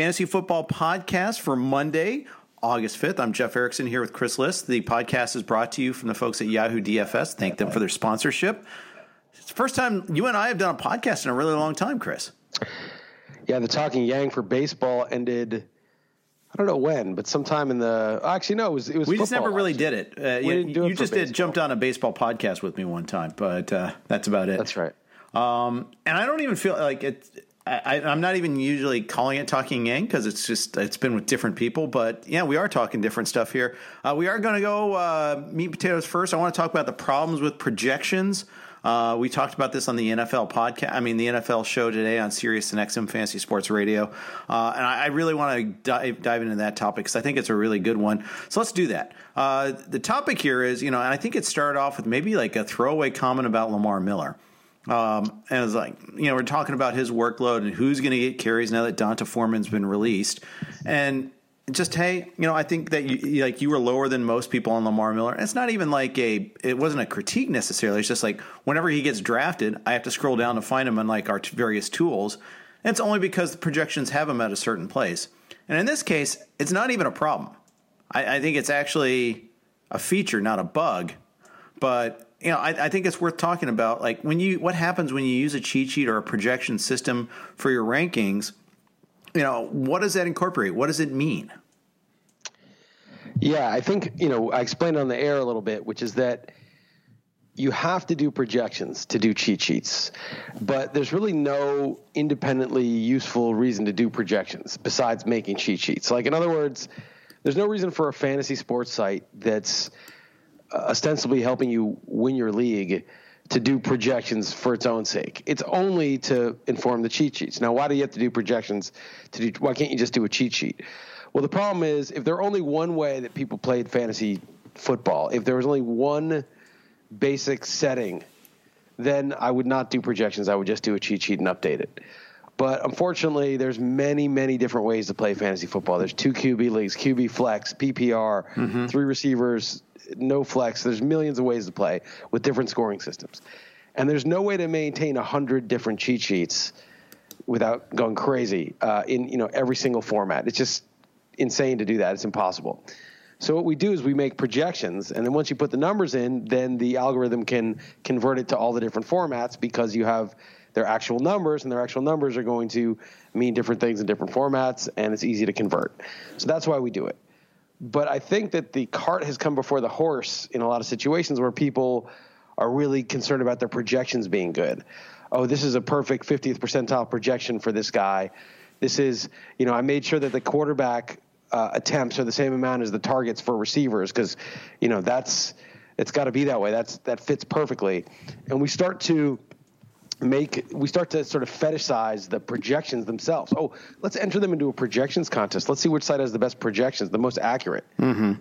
Fantasy Football Podcast for Monday, August 5th. I'm Jeff Erickson here with Chris Liss. The podcast is brought to you from the folks at Yahoo DFS. Thank them for their sponsorship. It's the first time you and I have done a podcast in a really long time, Chris. Yeah, the Talking Yang for baseball ended. I don't know when, but sometime in the actually no, it was it was. We just never really did it. Uh, We you didn't do you it for just did jumped on a baseball podcast with me one time, but uh, that's about it. That's right. Um, and I don't even feel like it. I, I'm not even usually calling it talking yang because it's just it's been with different people. But yeah, we are talking different stuff here. Uh, we are going to go uh, meat potatoes first. I want to talk about the problems with projections. Uh, we talked about this on the NFL podcast. I mean, the NFL show today on Sirius and XM Fantasy Sports Radio, uh, and I, I really want to dive, dive into that topic because I think it's a really good one. So let's do that. Uh, the topic here is, you know, and I think it started off with maybe like a throwaway comment about Lamar Miller. Um, and it's like, you know, we're talking about his workload and who's going to get carries now that D'Onta Foreman's been released. And just, hey, you know, I think that you, like you were lower than most people on Lamar Miller. And it's not even like a, it wasn't a critique necessarily. It's just like whenever he gets drafted, I have to scroll down to find him on like our t- various tools. And it's only because the projections have him at a certain place. And in this case, it's not even a problem. I, I think it's actually a feature, not a bug. But you know, I, I think it's worth talking about. Like when you, what happens when you use a cheat sheet or a projection system for your rankings? You know, what does that incorporate? What does it mean? Yeah, I think you know I explained on the air a little bit, which is that you have to do projections to do cheat sheets, but there's really no independently useful reason to do projections besides making cheat sheets. Like in other words, there's no reason for a fantasy sports site that's ostensibly helping you win your league to do projections for its own sake. It's only to inform the cheat sheets. Now, why do you have to do projections? To do, why can't you just do a cheat sheet? Well, the problem is if there only one way that people played fantasy football, if there was only one basic setting, then I would not do projections. I would just do a cheat sheet and update it. But unfortunately, there's many, many different ways to play fantasy football. There's two QB leagues, QB flex, PPR, mm-hmm. three receivers, no flex. There's millions of ways to play with different scoring systems. And there's no way to maintain 100 different cheat sheets without going crazy uh, in you know every single format. It's just insane to do that. It's impossible. So what we do is we make projections, and then once you put the numbers in, then the algorithm can convert it to all the different formats because you have their actual numbers, and their actual numbers are going to mean different things in different formats, and it's easy to convert. So that's why we do it. But I think that the cart has come before the horse in a lot of situations where people are really concerned about their projections being good. Oh, this is a perfect 50th percentile projection for this guy. This is, you know, I made sure that the quarterback uh, attempts are the same amount as the targets for receivers because, you know, that's it's got to be that way. That's that fits perfectly, and we start to make we start to sort of fetishize the projections themselves. Oh, let's enter them into a projections contest. Let's see which side has the best projections, the most accurate. Mm-hmm.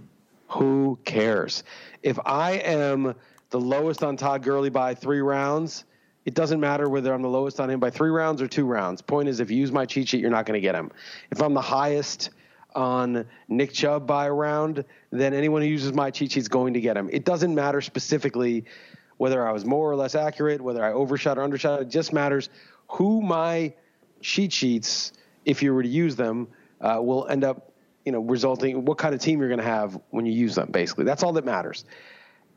Who cares? If I am the lowest on Todd Gurley by three rounds, it doesn't matter whether I'm the lowest on him by three rounds or two rounds. Point is, if you use my cheat sheet, you're not going to get him. If I'm the highest on Nick Chubb by a round, then anyone who uses my cheat sheet is going to get him. It doesn't matter specifically whether I was more or less accurate, whether I overshot or undershot. It just matters who my cheat sheets, if you were to use them, uh, will end up, you know, resulting what kind of team you're going to have when you use them. Basically, that's all that matters.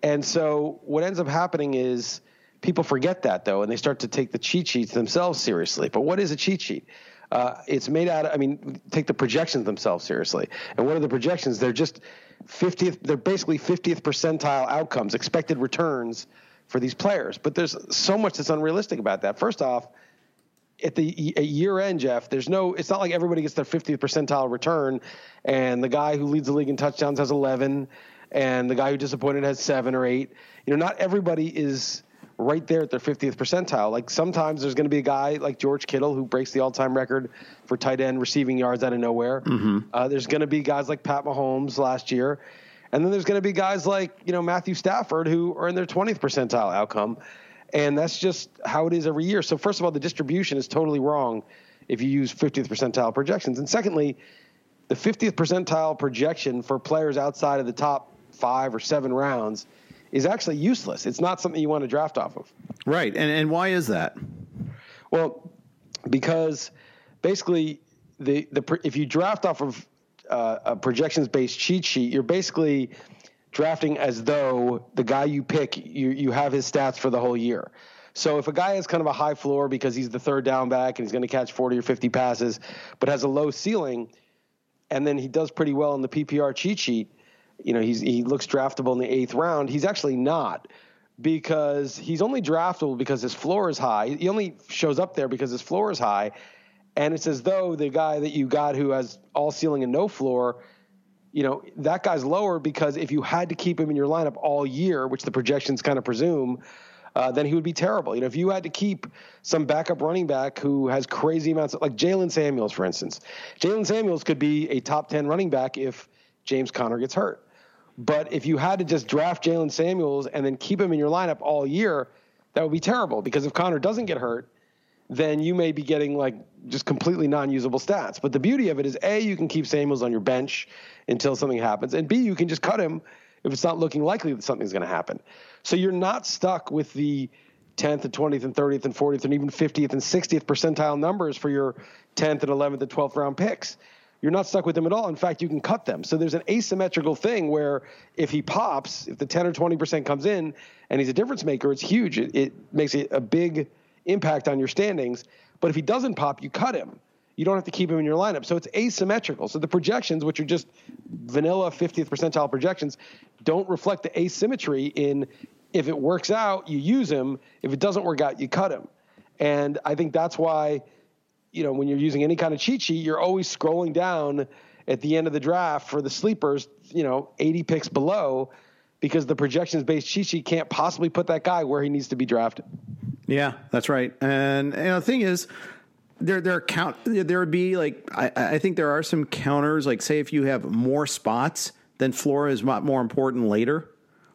And so what ends up happening is people forget that though, and they start to take the cheat sheets themselves seriously. But what is a cheat sheet? Uh, it's made out. Of, I mean, take the projections themselves seriously. And what are the projections? They're just 50th. They're basically 50th percentile outcomes, expected returns for these players. But there's so much that's unrealistic about that. First off, at the at year end, Jeff, there's no. It's not like everybody gets their 50th percentile return, and the guy who leads the league in touchdowns has 11, and the guy who disappointed has seven or eight. You know, not everybody is right there at their 50th percentile. Like sometimes there's going to be a guy like George Kittle who breaks the all-time record for tight end receiving yards out of nowhere. Mm-hmm. Uh, there's going to be guys like Pat Mahomes last year. And then there's going to be guys like, you know, Matthew Stafford who are in their 20th percentile outcome. And that's just how it is every year. So, first of all, the distribution is totally wrong if you use 50th percentile projections. And secondly, the 50th percentile projection for players outside of the top five or seven rounds is actually useless. It's not something you want to draft off of. Right. And, and why is that? Well, because basically, the, the if you draft off of uh, a projections based cheat sheet, you're basically drafting as though the guy you pick, you, you have his stats for the whole year. So if a guy has kind of a high floor because he's the third down back and he's going to catch 40 or 50 passes, but has a low ceiling, and then he does pretty well in the PPR cheat sheet, you know, he's, he looks draftable in the eighth round. He's actually not because he's only draftable because his floor is high. He only shows up there because his floor is high. And it's as though the guy that you got who has all ceiling and no floor, you know, that guy's lower because if you had to keep him in your lineup all year, which the projections kind of presume, uh, then he would be terrible. You know, if you had to keep some backup running back who has crazy amounts of, like Jaylen Samuels, for instance, Jaylen Samuels could be a top 10 running back if James Conner gets hurt. But if you had to just draft Jaylen Samuels and then keep him in your lineup all year, that would be terrible because if Conner doesn't get hurt, then you may be getting like just completely non-usable stats. But the beauty of it is A, you can keep Samuels on your bench until something happens, and B, you can just cut him if it's not looking likely that something's going to happen. So you're not stuck with the 10th and 20th and 30th and 40th and even 50th and 60th percentile numbers for your 10th and 11th and 12th round picks. You're not stuck with them at all. In fact, you can cut them. So there's an asymmetrical thing where if he pops, if the 10 or 20% comes in and he's a difference maker, it's huge. It, it makes it a big – impact on your standings. But if he doesn't pop, you cut him. You don't have to keep him in your lineup. So it's asymmetrical. So the projections, which are just vanilla 50th percentile projections, don't reflect the asymmetry in if it works out, you use him. If it doesn't work out, you cut him. And I think that's why, you know, when you're using any kind of cheat sheet, you're always scrolling down at the end of the draft for the sleepers, you know, 80 picks below because the projections based cheat sheet can't possibly put that guy where he needs to be drafted. Yeah, that's right. And, the thing is, there there are count there would be like I, I think there are some counters. Like say if you have more spots, then Flora is more important later.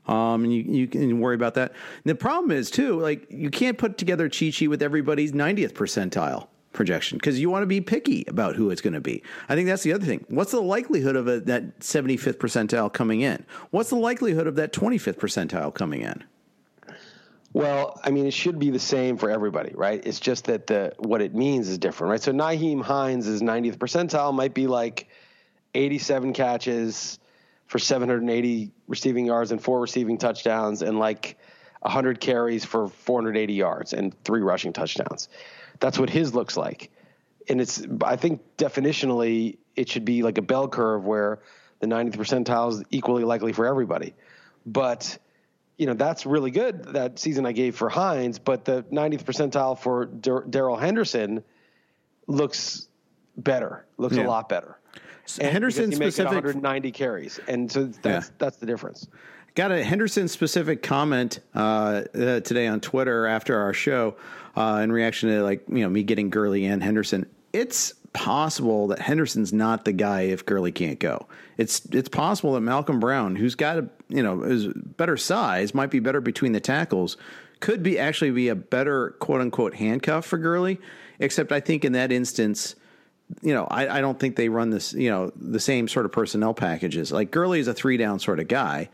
Um, and you, you can worry about that. And the problem is too, like you can't put together cheat sheet with everybody's 90th percentile projection because you want to be picky about who it's going to be. I think that's the other thing. What's the likelihood of a, that 75th percentile coming in? What's the likelihood of that 25th percentile coming in? Well, I mean, it should be the same for everybody, right? It's just that the what it means is different, right? So Nyheim Hines' 90th percentile might be like 87 catches for 780 receiving yards and four receiving touchdowns, and like 100 carries for 480 yards and three rushing touchdowns. That's what his looks like. And it's, I think definitionally, it should be like a bell curve where the 90th percentile is equally likely for everybody. But, you know, that's really good that season I gave for Hines, but the 90th percentile for Darrell Henderson looks better, looks yeah. a lot better. So Henderson specific 190 carries, and so that's yeah. that's the difference. Got a Henderson specific comment uh, uh, today on Twitter after our show uh, in reaction to like you know me getting Gurley and Henderson. It's possible that Henderson's not the guy if Gurley can't go. It's it's possible that Malcolm Brown, who's got a you know is better size, might be better between the tackles, could be actually be a better quote unquote handcuff for Gurley. Except I think in that instance you know, I, I, don't think they run this, you know, the same sort of personnel packages. Like Gurley is a three down sort of guy,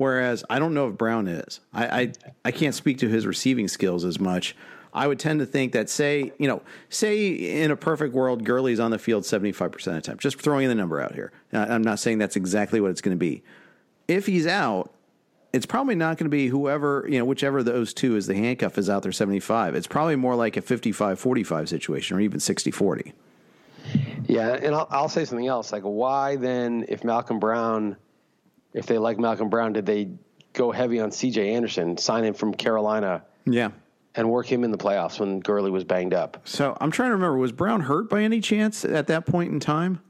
Whereas I don't know if Brown is. I, I, I can't speak to his receiving skills as much. I would tend to think that say you know say in a perfect world Gurley's on the field seventy five percent of the time. Just throwing the number out here. I'm not saying that's exactly what it's going to be. If he's out, it's probably not going to be whoever you know whichever those two is the handcuff is out there 75 it's probably more like a 55-45 situation or even 60-40 yeah and I'll, I'll say something else like why then if malcolm brown if they like Malcolm Brown, did they go heavy on C.J. Anderson, sign him from Carolina? Yeah. And work him in the playoffs when Gurley was banged up. So I'm trying to remember, was Brown hurt by any chance at that point in time?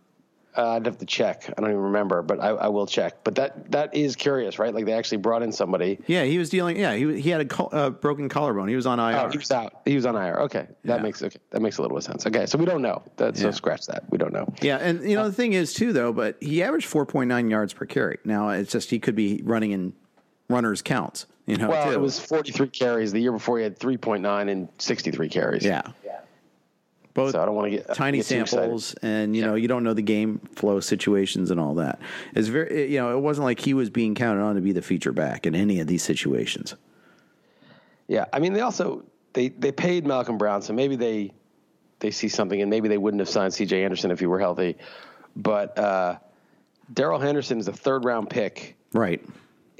Uh, I'd have to check. I don't even remember, but I, I, will check. But that that is curious, right? Like they actually brought in somebody. Yeah, he was dealing. Yeah, he he had a col- uh, broken collarbone. He was on IR. Oh, he was out. He was on IR. Okay, that yeah. makes okay. That makes a little bit of sense. Okay, so we don't know. That, yeah. So scratch that. We don't know. Yeah, and you know uh, the thing is too though, but he averaged 4.9 yards per carry. Now it's just he could be running in runners counts. You know, well, too. it was 43 carries. The year before he had 3.9 and 63 carries. Yeah. yeah both so I don't want to get tiny get samples, and you yeah. know you don't know the game flow situations and all that. It's very you know it wasn't like he was being counted on to be the feature back in any of these situations. Yeah, I mean they also they they paid Malcolm Brown, so maybe they they see something, and maybe they wouldn't have signed C.J. Anderson if he were healthy. But uh, Darrell Henderson is a third round pick, right?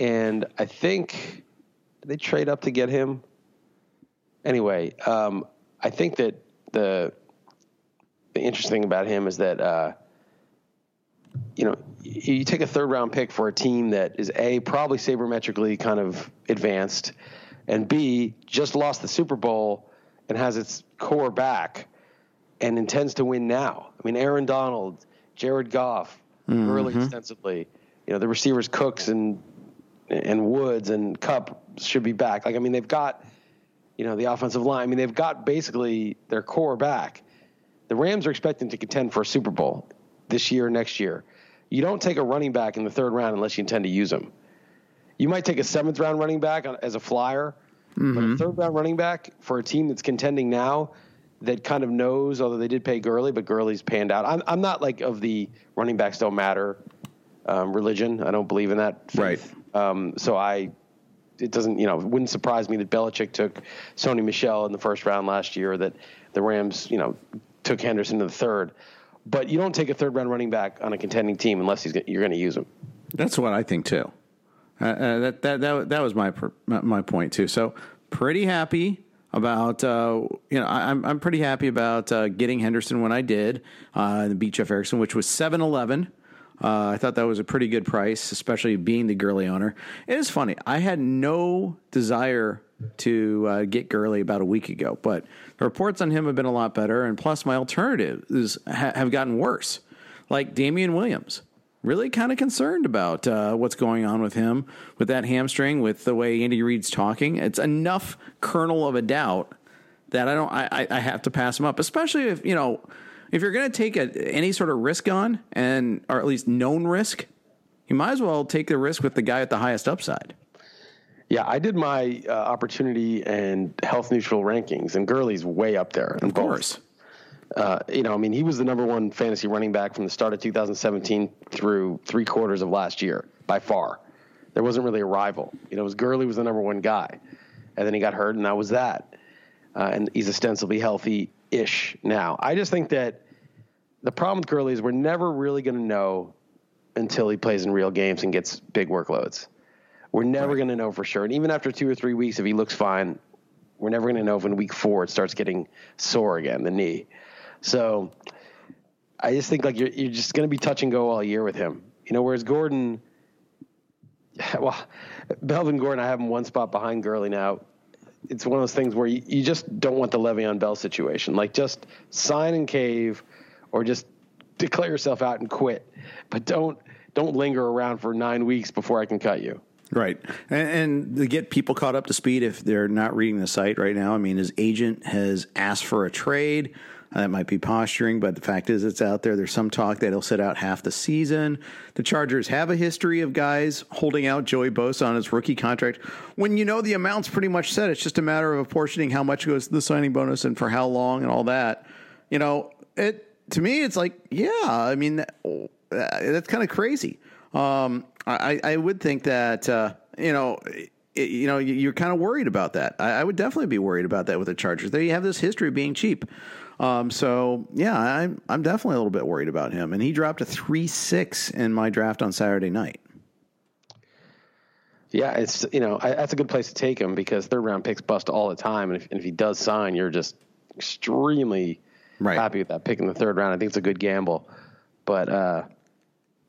And I think they trade up to get him. Anyway, um, I think that the the interesting about him is that uh, you know you take a third round pick for a team that is a probably sabermetrically kind of advanced, and b just lost the Super Bowl and has its core back and intends to win now. I mean, Aaron Donald, Jared Goff, mm-hmm. early extensively. You know, the receivers Cooks and and Woods and Kupp should be back. Like, I mean, they've got you know the offensive line. I mean, they've got basically their core back the Rams are expecting to contend for a Super Bowl this year, next year. You don't take a running back in the third round unless you intend to use him. You might take a seventh round running back as a flyer, mm-hmm. but a mm-hmm. third round running back for a team that's contending now that kind of knows, although they did pay Gurley, but Gurley's panned out. I'm, I'm not like of the running backs don't matter um, religion. I don't believe in that. Faith. Right. Um, so I, it doesn't, you know, wouldn't surprise me that Belichick took Sony Michel in the first round last year, that the Rams, you know, took Henderson in the third. But you don't take a third round running back on a contending team unless he's, you're going to use him. That's what I think too. Uh, uh, that, that that that was my my point too. So pretty happy about uh, you know I, am I'm pretty happy about uh, getting Henderson when I did uh, the beat Jeff Erickson, which was seven eleven. Uh, I thought that was a pretty good price, especially being the Gurley owner. It is funny. I had no desire to uh, get Gurley about a week ago, but the reports on him have been a lot better, and plus my alternatives ha- have gotten worse, like Damien Williams. really kind of concerned about uh, what's going on with him with that hamstring, with the way Andy Reid's talking. It's enough kernel of a doubt that I don't. I, I have to pass him up, especially if you know if you're going to take a, any sort of risk on, and or at least known risk, you might as well take the risk with the guy at the highest upside. Yeah, I did my uh, opportunity and health neutral rankings, and Gurley's way up there. Of course. Uh, you know, I mean, he was the number one fantasy running back from the start of 2017 through three quarters of last year by far. There wasn't really a rival. You know, it was Gurley was the number one guy, and then he got hurt, and that was that. Uh, and he's ostensibly healthy ish now. I just think that the problem with Gurley is we're never really going to know until he plays in real games and gets big workloads. We're never right. going to know for sure. And even after two or three weeks, if he looks fine, we're never going to know if in week four it starts getting sore again, the knee. So I just think like you're you're just going to be touch and go all year with him. You know, whereas Gordon, well, Melvin Gordon, I have him one spot behind Gurley now. It's one of those things where you, you just don't want the Le'Veon Bell situation. Like just sign and cave, or just declare yourself out and quit, but don't don't linger around for nine weeks before I can cut you. Right. And, and, to get people caught up to speed if they're not reading the site right now, I mean, his agent has asked for a trade. That might be posturing, but the fact is it's out there. There's some talk that he'll sit out half the season. The Chargers have a history of guys holding out Joey Bosa on his rookie contract. When you know the amount's pretty much set, it's just a matter of apportioning how much goes to the signing bonus and for how long and all that. You know, it to me, it's like, yeah, I mean, that, that's kind of crazy. Um, I, I would think that, uh, you know, you know, you're kind of worried about that. I, would definitely be worried about that with the Chargers. They have this history of being cheap. Um, so yeah, I'm I'm definitely a little bit worried about him. And he dropped a three six in my draft on Saturday night. Yeah, it's you know I, that's a good place to take him because third round picks bust all the time, and if, and if he does sign, you're just extremely right. happy with that pick in the third round. I think it's a good gamble, but uh,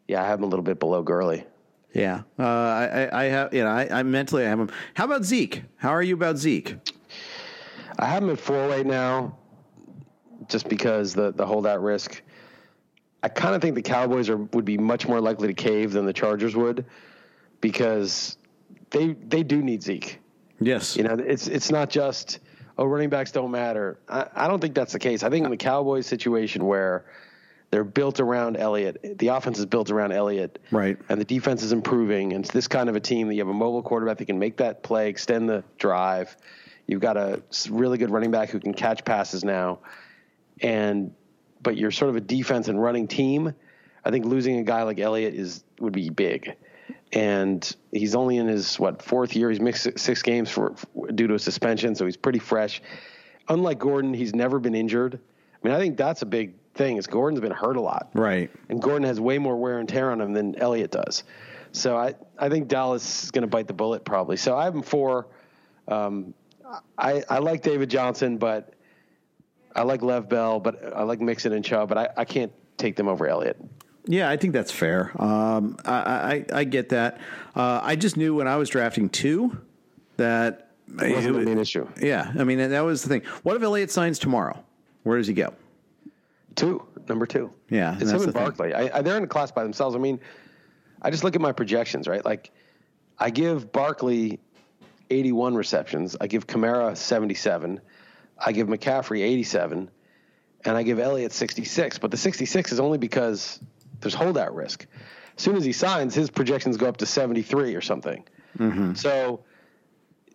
yeah, I have him a little bit below Gurley. Yeah, uh, I, I, have you know I, I mentally I have him. How about Zeke? How are you about Zeke? I have him at four right now just because the the holdout risk. I kind of think the Cowboys are would be much more likely to cave than the Chargers would, because they they do need Zeke. Yes, you know it's it's not just oh running backs don't matter. I, I don't think that's the case. I think in the Cowboys situation where they're built around Elliott, the offense is built around Elliott, right, and the defense is improving. And it's this kind of a team that you have a mobile quarterback that can make that play, extend the drive. You've got a really good running back who can catch passes now and but you're sort of a defense and running team. I think losing a guy like Elliott is would be big, and he's only in his what fourth year. He's missed six games for, due to a suspension, so he's pretty fresh. Unlike Gordon, he's never been injured. I mean, I think that's a big thing. Is Gordon's been hurt a lot, right? And Gordon has way more wear and tear on him than Elliott does. So I I think Dallas is going to bite the bullet probably. So I have him four. Um, I I like David Johnson, but I like Lev Bell, but I like Mixon and Chubb, but I, I can't take them over Elliott. Yeah, I think that's fair. Um, I, I, I get that. Uh, I just knew when I was drafting two that it wasn't it, an issue. Yeah, I mean that was the thing. What if Elliott signs tomorrow? Where does he go? Two, number two. Yeah, it's him and Barkley. I, I, they're in a class by themselves. I mean, I just look at my projections, right? Like, I give Barkley 81 receptions. I give Kamara 77. I give McCaffrey 87, and I give Elliott 66. But the 66 is only because there's holdout risk. As soon as he signs, his projections go up to 73 or something. Mm-hmm. So,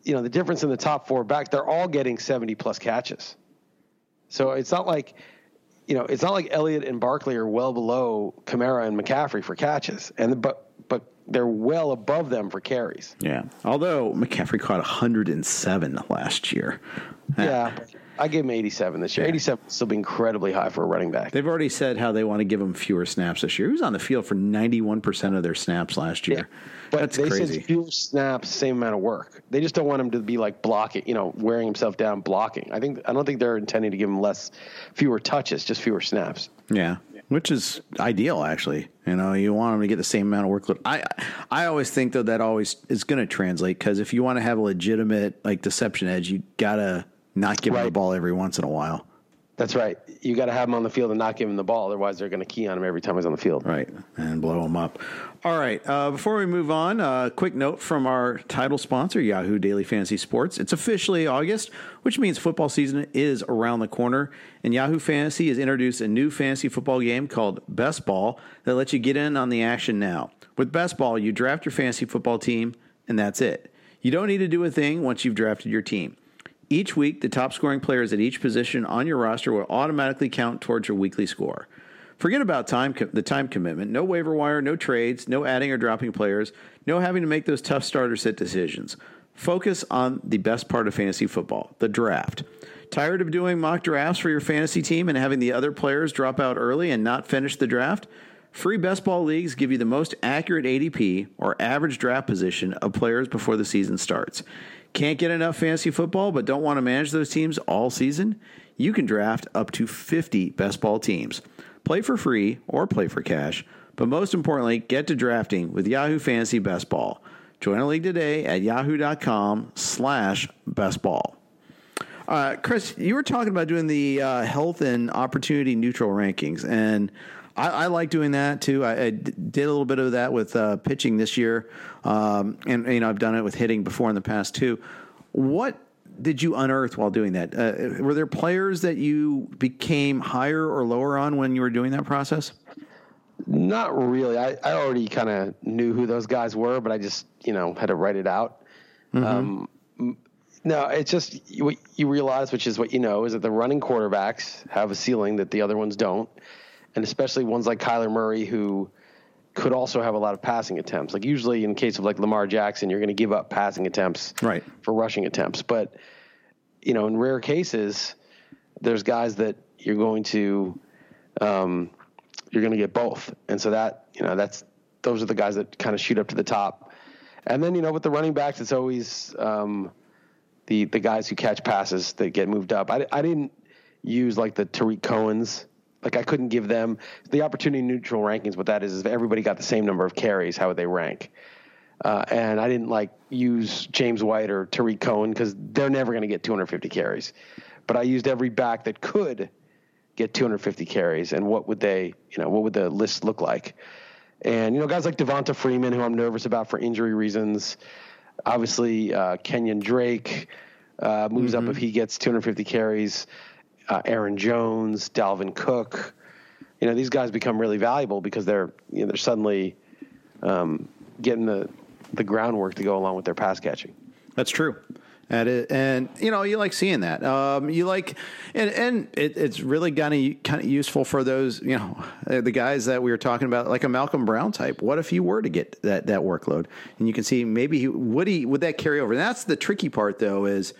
you know, the difference in the top four back, they're all getting 70 plus catches. So it's not like, you know, it's not like Elliott and Barkley are well below Kamara and McCaffrey for catches, and but but they're well above them for carries. Yeah. Although McCaffrey caught 107 last year. Yeah. I gave him 87 this year. Yeah. 87 still be incredibly high for a running back. They've already said how they want to give him fewer snaps this year. He was on the field for 91% of their snaps last year. Yeah. But That's they crazy. said fewer snaps, same amount of work. They just don't want him to be like blocking, you know, wearing himself down blocking. I think I don't think they're intending to give him less, fewer touches, just fewer snaps. Yeah, which is ideal actually. You know, you want him to get the same amount of workload. I I always think though that always is going to translate because if you want to have a legitimate like deception edge, you gotta not give right. him the ball every once in a while. That's right. You got to have him on the field and not give him the ball. Otherwise, they're going to key on him every time he's on the field. Right, and blow him up. All right. Uh, before we move on, a uh, quick note from our title sponsor, Yahoo Daily Fantasy Sports. It's officially August, which means football season is around the corner. And Yahoo Fantasy has introduced a new fantasy football game called Best Ball that lets you get in on the action now. With Best Ball, you draft your fantasy football team, and that's it. You don't need to do a thing once you've drafted your team. Each week, the top scoring players at each position on your roster will automatically count towards your weekly score. Forget about time the time commitment. No waiver wire, no trades, no adding or dropping players, no having to make those tough starter set decisions. Focus on the best part of fantasy football, the draft. Tired of doing mock drafts for your fantasy team and having the other players drop out early and not finish the draft? Free best ball leagues give you the most accurate ADP or average draft position of players before the season starts. Can't get enough fantasy football, but don't want to manage those teams all season? You can draft up to 50 best ball teams. Play for free or play for cash, but most importantly, get to drafting with Yahoo Fantasy Best Ball. Join a league today at yahoo.com slash bestball. Uh, Chris, you were talking about doing the uh, health and opportunity neutral rankings, and I, I like doing that too. I, I, did a little bit of that with uh, pitching this year, um, and you know I've done it with hitting before in the past too. What did you unearth while doing that? Uh, were there players that you became higher or lower on when you were doing that process? Not really. I, I already kind of knew who those guys were, but I just you know had to write it out. Mm-hmm. Um, no, it's just what you realize, which is what you know, is that the running quarterbacks have a ceiling that the other ones don't and especially ones like Kyler Murray who could also have a lot of passing attempts. Like usually in case of like Lamar Jackson, you're going to give up passing attempts right. for rushing attempts. But you know, in rare cases, there's guys that you're going to um, you're going to get both, and so that you know that's those are the guys that kind of shoot up to the top. And then you know with the running backs, it's always um, the the guys who catch passes that get moved up. I, I didn't use like the Tarik Cohen's like I couldn't give them the opportunity neutral rankings. What that is is if everybody got the same number of carries, how would they rank? Uh, and I didn't like use James White or Tarik Cohen because they're never going to get 250 carries. But I used every back that could get 250 carries, and what would they, you know, what would the list look like? And you know, guys like Devonta Freeman, who I'm nervous about for injury reasons. Obviously, uh, Kenyan Drake uh, moves mm-hmm. up if he gets 250 carries uh, Aaron Jones, Dalvin Cook. You know, these guys become really valuable because they're you know, they're suddenly um, getting the the groundwork to go along with their pass catching. That's true. And, it, and you know you like seeing that. Um, you like, and and it, it's really kind of kind of useful for those you know the guys that we were talking about, like a Malcolm Brown type. What if he were to get that that workload? And you can see maybe he, would he would that carry over? And that's the tricky part, though, is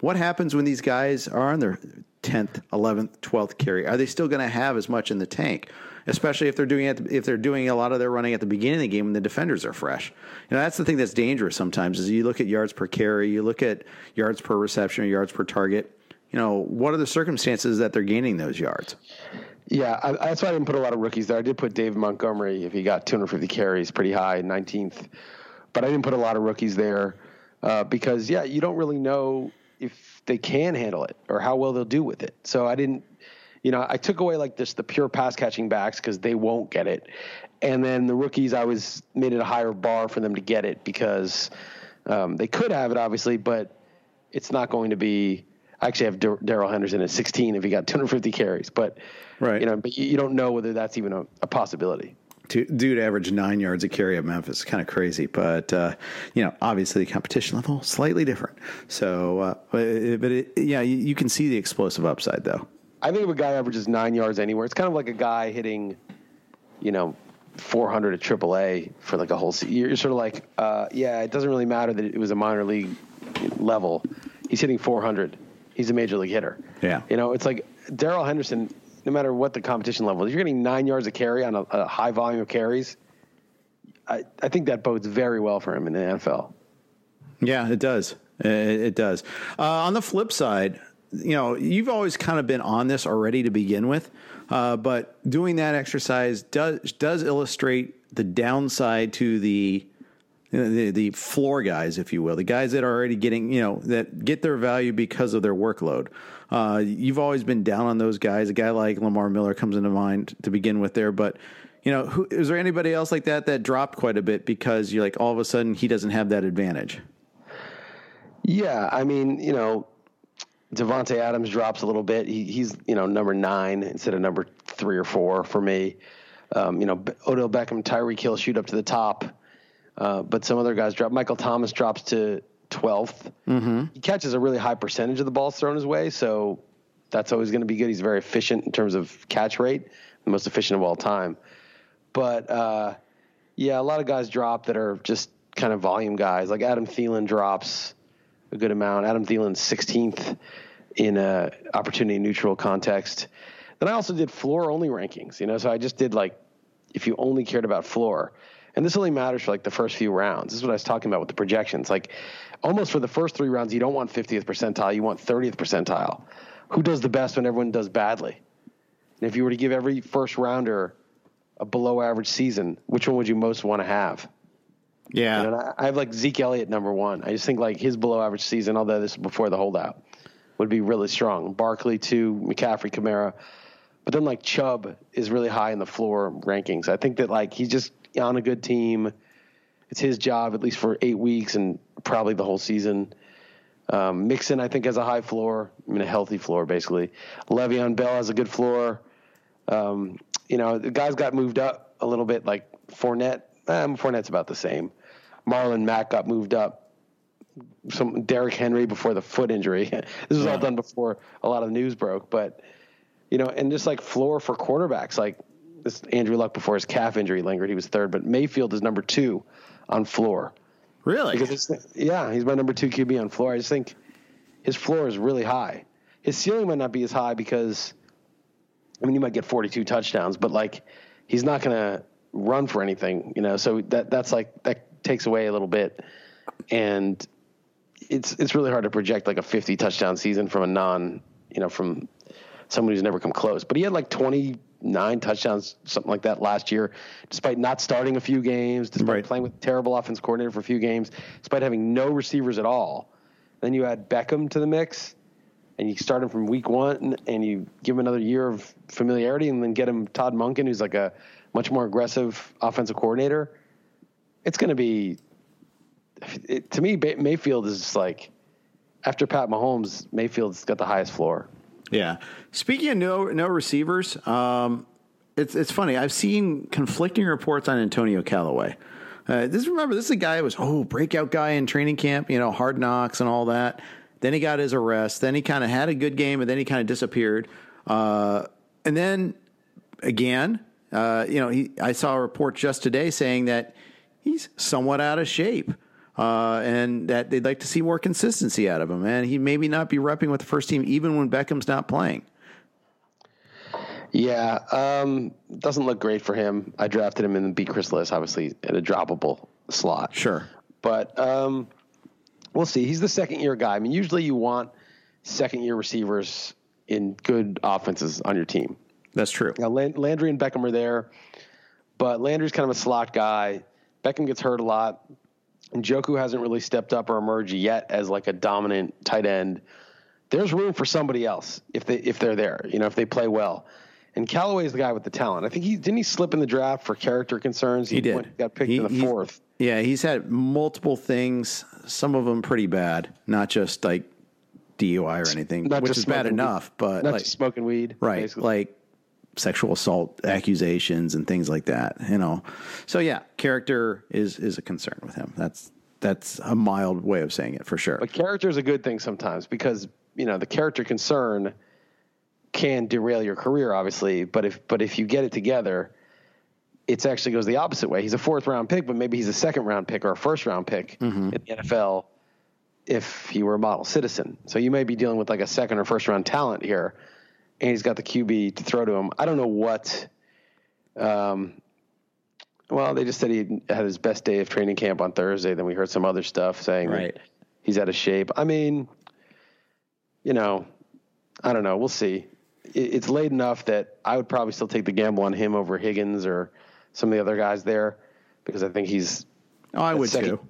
what happens when these guys are on their 10th, 11th, 12th carry? Are they still going to have as much in the tank? Especially if they're doing it, if they're doing a lot of their running at the beginning of the game when the defenders are fresh. You know, that's the thing that's dangerous sometimes is you look at yards per carry, you look at yards per reception yards per target. You know, what are the circumstances that they're gaining those yards? Yeah, I, that's why I didn't put a lot of rookies there. I did put David Montgomery if he got 250 carries, pretty high, 19th. But I didn't put a lot of rookies there uh, because, yeah, you don't really know if they can handle it or how well they'll do with it. So I didn't, you know, I took away like this the pure pass catching backs because they won't get it, and then the rookies I was made it a higher bar for them to get it because um, they could have it obviously, but it's not going to be. I actually have Darrell Henderson at 16 if he got 250 carries, but right, you know, but you don't know whether that's even a, a possibility dude averaged nine yards a carry at Memphis. Kind of crazy, but uh, you know, obviously the competition level slightly different. So, uh, but, it, but it, yeah, you, you, can see the explosive upside though. I think if a guy averages nine yards anywhere, it's kind of like a guy hitting, you know, 400 at AAA for like a whole season. You're sort of like, uh, yeah, it doesn't really matter that it was a minor league level. He's hitting 400. He's a major league hitter. Yeah. You know, it's like Darrell Henderson no matter what the competition level is. You're getting nine yards of carry on a, a high volume of carries. I, I think that bodes very well for him in the NFL. Yeah, it does. It, it does. Uh, on the flip side, you know, you've always kind of been on this already to begin with, uh, but doing that exercise does does illustrate the downside to the, the the floor guys, if you will, the guys that are already getting, you know, that get their value because of their workload. Uh, you've always been down on those guys. A guy like Lamar Miller comes into mind to begin with there, but you know, who, is there anybody else like that that dropped quite a bit because you're like all of a sudden he doesn't have that advantage? Yeah, I mean, you know, Davante Adams drops a little bit. He, he's you know number nine instead of number three or four for me. Um, you know, Odell Beckham, Tyreek Hill shoot up to the top, uh, but some other guys drop. Michael Thomas drops to 12th. Mm-hmm. He catches a really high percentage of the balls thrown his way, so that's always going to be good. He's very efficient in terms of catch rate, the most efficient of all time. But uh, yeah, a lot of guys drop that are just kind of volume guys. Like Adam Thielen drops a good amount. Adam Thielen's 16th in a opportunity neutral context. Then I also did floor only rankings, you know, so I just did like if you only cared about floor. And this only matters for like the first few rounds. This is what I was talking about with the projections. Like almost for the first three rounds, you don't want 50th percentile, you want 30th percentile. Who does the best when everyone does badly? And if you were to give every first rounder a below average season, which one would you most want to have? Yeah. And I have like Zeke Elliott number one. I just think like his below average season, although this is before the holdout, would be really strong. Barkley two, McCaffrey, Kamara. But then like Chubb is really high in the floor rankings. I think that like he's just on a good team. It's his job at least for eight weeks and probably the whole season. Um, Mixon, I think, has a high floor. I mean, a healthy floor, basically. Le'Veon Bell has a good floor. Um, you know, the guys got moved up a little bit, like Fournette. Um, Fournette's about the same. Marlon Mack got moved up. Some Derrick Henry before the foot injury. this was yeah. all done before a lot of news broke, but you know, and just like floor for quarterbacks, like this Andrew Luck before his calf injury lingered, he was third, but Mayfield is number two on floor. Really? Because yeah, he's my number two QB on floor. I just think his floor is really high. His ceiling might not be as high because, I mean, he might get 42 touchdowns, but like he's not going to run for anything, you know. So that that's like that takes away a little bit, and it's it's really hard to project like a 50 touchdown season from a non, you know, from someone who's never come close. But he had like 29 touchdowns, something like that last year, despite not starting a few games, despite right. playing with terrible offense coordinator for a few games, despite having no receivers at all. Then you add Beckham to the mix, and you start him from week one, and you give him another year of familiarity, and then get him Todd Monken, who's like a much more aggressive offensive coordinator. It's going to be, it, to me, Mayfield is just like after Pat Mahomes, Mayfield's got the highest floor. Yeah. Speaking of no no receivers, um, it's it's funny. I've seen conflicting reports on Antonio Callaway. Uh, this remember this is a guy who was oh breakout guy in training camp, you know, hard knocks and all that. Then he got his arrest. Then he kind of had a good game, and then he kind of disappeared. Uh, and then again, uh, you know, he, I saw a report just today saying that he's somewhat out of shape uh, and that they'd like to see more consistency out of him. And he maybe not be repping with the first team even when Beckham's not playing. Yeah, um, doesn't look great for him. I drafted him in the B Chris Liss, obviously in a droppable slot. Sure, but um, we'll see. He's the second year guy. I mean, usually you want second year receivers in good offenses on your team. That's true. Now, Landry and Beckham are there, but Landry's kind of a slot guy. Beckham gets hurt a lot. Njoku hasn't really stepped up or emerged yet as like a dominant tight end. There's room for somebody else if they if they're there, you know, if they play well. And Callaway's the guy with the talent. I think he didn't he slip in the draft for character concerns. He, he did. Went, got picked he, in the fourth. Yeah, he's had multiple things. Some of them pretty bad, not just like DUI or anything, not which is bad enough. But not like smoking weed, right? Basically. Like sexual assault accusations and things like that. You know, so yeah, character is is a concern with him. That's that's a mild way of saying it for sure. But character is a good thing sometimes because you know the character concern can derail your career, obviously. But if but if you get it together, it actually goes the opposite way. He's a fourth round pick, but maybe he's a second round pick or a first round pick mm-hmm. in the NFL if he were a model citizen. So you may be dealing with like a second or first round talent here and he's got the QB to throw to him. I don't know what. Um, well, they just said he had his best day of training camp on Thursday. Then we heard some other stuff saying right. he's out of shape. I mean, you know, I don't know. We'll see. It's late enough that I would probably still take the gamble on him over Higgins or some of the other guys there because I think he's. Oh, I would second, too.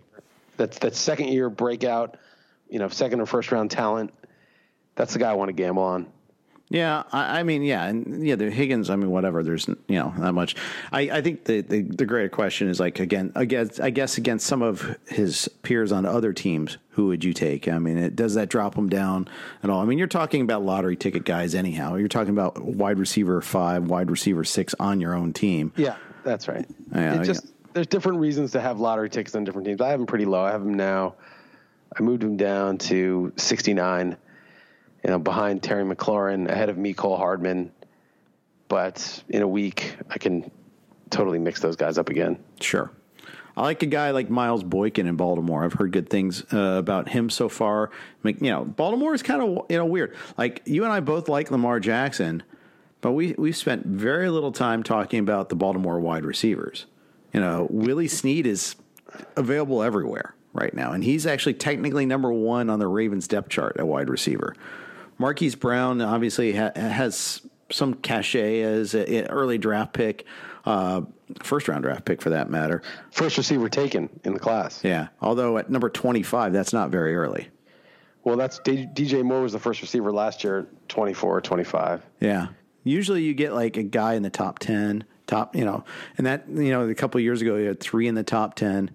That's that second year breakout, you know, second or first round talent That's the guy I want to gamble on. Yeah, I, I, mean, yeah, and yeah, the Higgins. I mean, whatever. There's you know not much. I, I think the, the, the greater question is like again, against I guess against some of his peers on other teams, who would you take? I mean, it, does that drop him down at all? I mean, you're talking about lottery ticket guys anyhow. You're talking about wide receiver five, wide receiver six on your own team. Yeah, that's right. Yeah, just yeah. there's different reasons to have lottery tickets on different teams. I have them pretty low. I have them now. I moved them down to 69 you know, behind Terry McLaurin, ahead of Mecole Hardman. But in a week, I can totally mix those guys up again. Sure. I like a guy like Miles Boykin in Baltimore. I've heard good things uh, about him so far. You know, Baltimore is kind of you know weird. Like you and I both like Lamar Jackson, but we we've spent very little time talking about the Baltimore wide receivers. You know, Willie Snead is available everywhere right now, and he's actually technically number one on the Ravens depth chart at wide receiver. Marquise Brown obviously ha- has some cachet as an early draft pick, uh, first round draft pick for that matter. First receiver taken in the class. Yeah, although at number 25, that's not very early. Well, that's D- DJ Moore was the first receiver last year, 24 or 25. Yeah. Usually you get like a guy in the top 10, top, you know, and that, you know, a couple years ago, you had three in the top 10.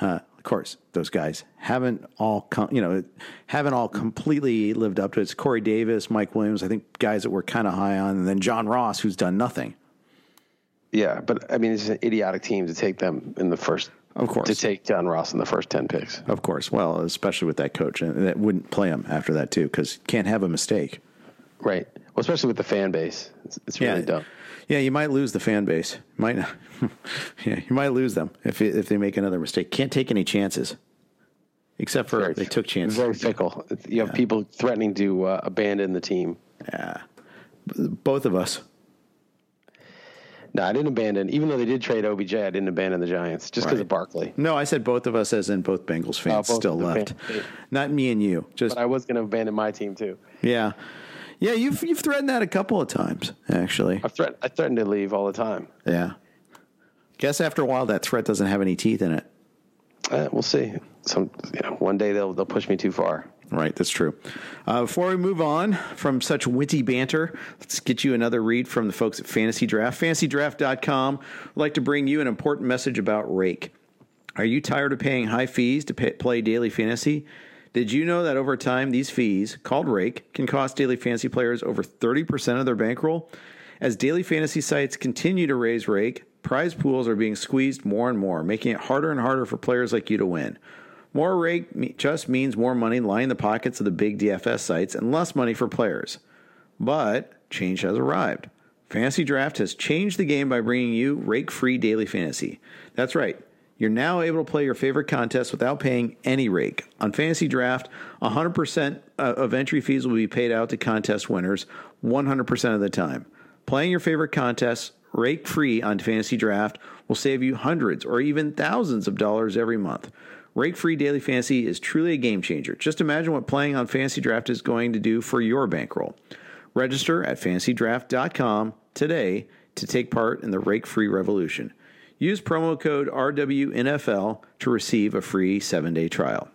Uh, course, those guys haven't all come, you know, haven't all completely lived up to it. It's Corey Davis, Mike Williams, I think guys that we're kind of high on, and then John Ross, who's done nothing. Yeah, but I mean, it's an idiotic team to take them in the first. Of course, to take John Ross in the first ten picks. Of course, well, especially with that coach, and that wouldn't play him after that too, because can't have a mistake. Right. Well, especially with the fan base, it's, it's really yeah. dumb. Yeah, you might lose the fan base. Might not. yeah, you might lose them if if they make another mistake. Can't take any chances, except for Very- they took chances. Very fickle. You have people threatening to uh, abandon the team. Yeah, both of us. No, I didn't abandon. Even though they did trade OBJ, I didn't abandon the Giants just because Right. of Barkley. No, I said both of us, as in both Bengals fans both still left. fans. Not me and you. Just But I was going to abandon my team too. yeah, yeah. You've you've threatened that a couple of times, actually. I threat I threatened to leave all the time. Yeah. Guess after a while that threat doesn't have any teeth in it. Uh, we'll see. Some you know, one day they'll they'll push me too far. Right, that's true. Uh, before we move on from such witty banter, let's get you another read from the folks at Fantasy Draft. FantasyDraft.com would like to bring you an important message about Rake. Are you tired of paying high fees to pay, play daily fantasy? Did you know that over time, these fees, called Rake, can cost daily fantasy players over 30% of their bankroll? As daily fantasy sites continue to raise Rake, prize pools are being squeezed more and more, making it harder and harder for players like you to win. More rake just means more money lining the pockets of the big DFS sites and less money for players. But change has arrived. Fantasy Draft has changed the game by bringing you rake free daily fantasy. That's right. You're now able to play your favorite contests without paying any rake. On Fantasy Draft, 100% uh, of entry fees will be paid out to contest winners 100% of the time. Playing your favorite contests rake free on Fantasy Draft will save you hundreds or even thousands of dollars every month. Rake free daily fantasy is truly a game changer. Just imagine what playing on Fantasy Draft is going to do for your bankroll. Register at fantasydraft.com today to take part in the rake free revolution. Use promo code RWNFL to receive a free seven day trial.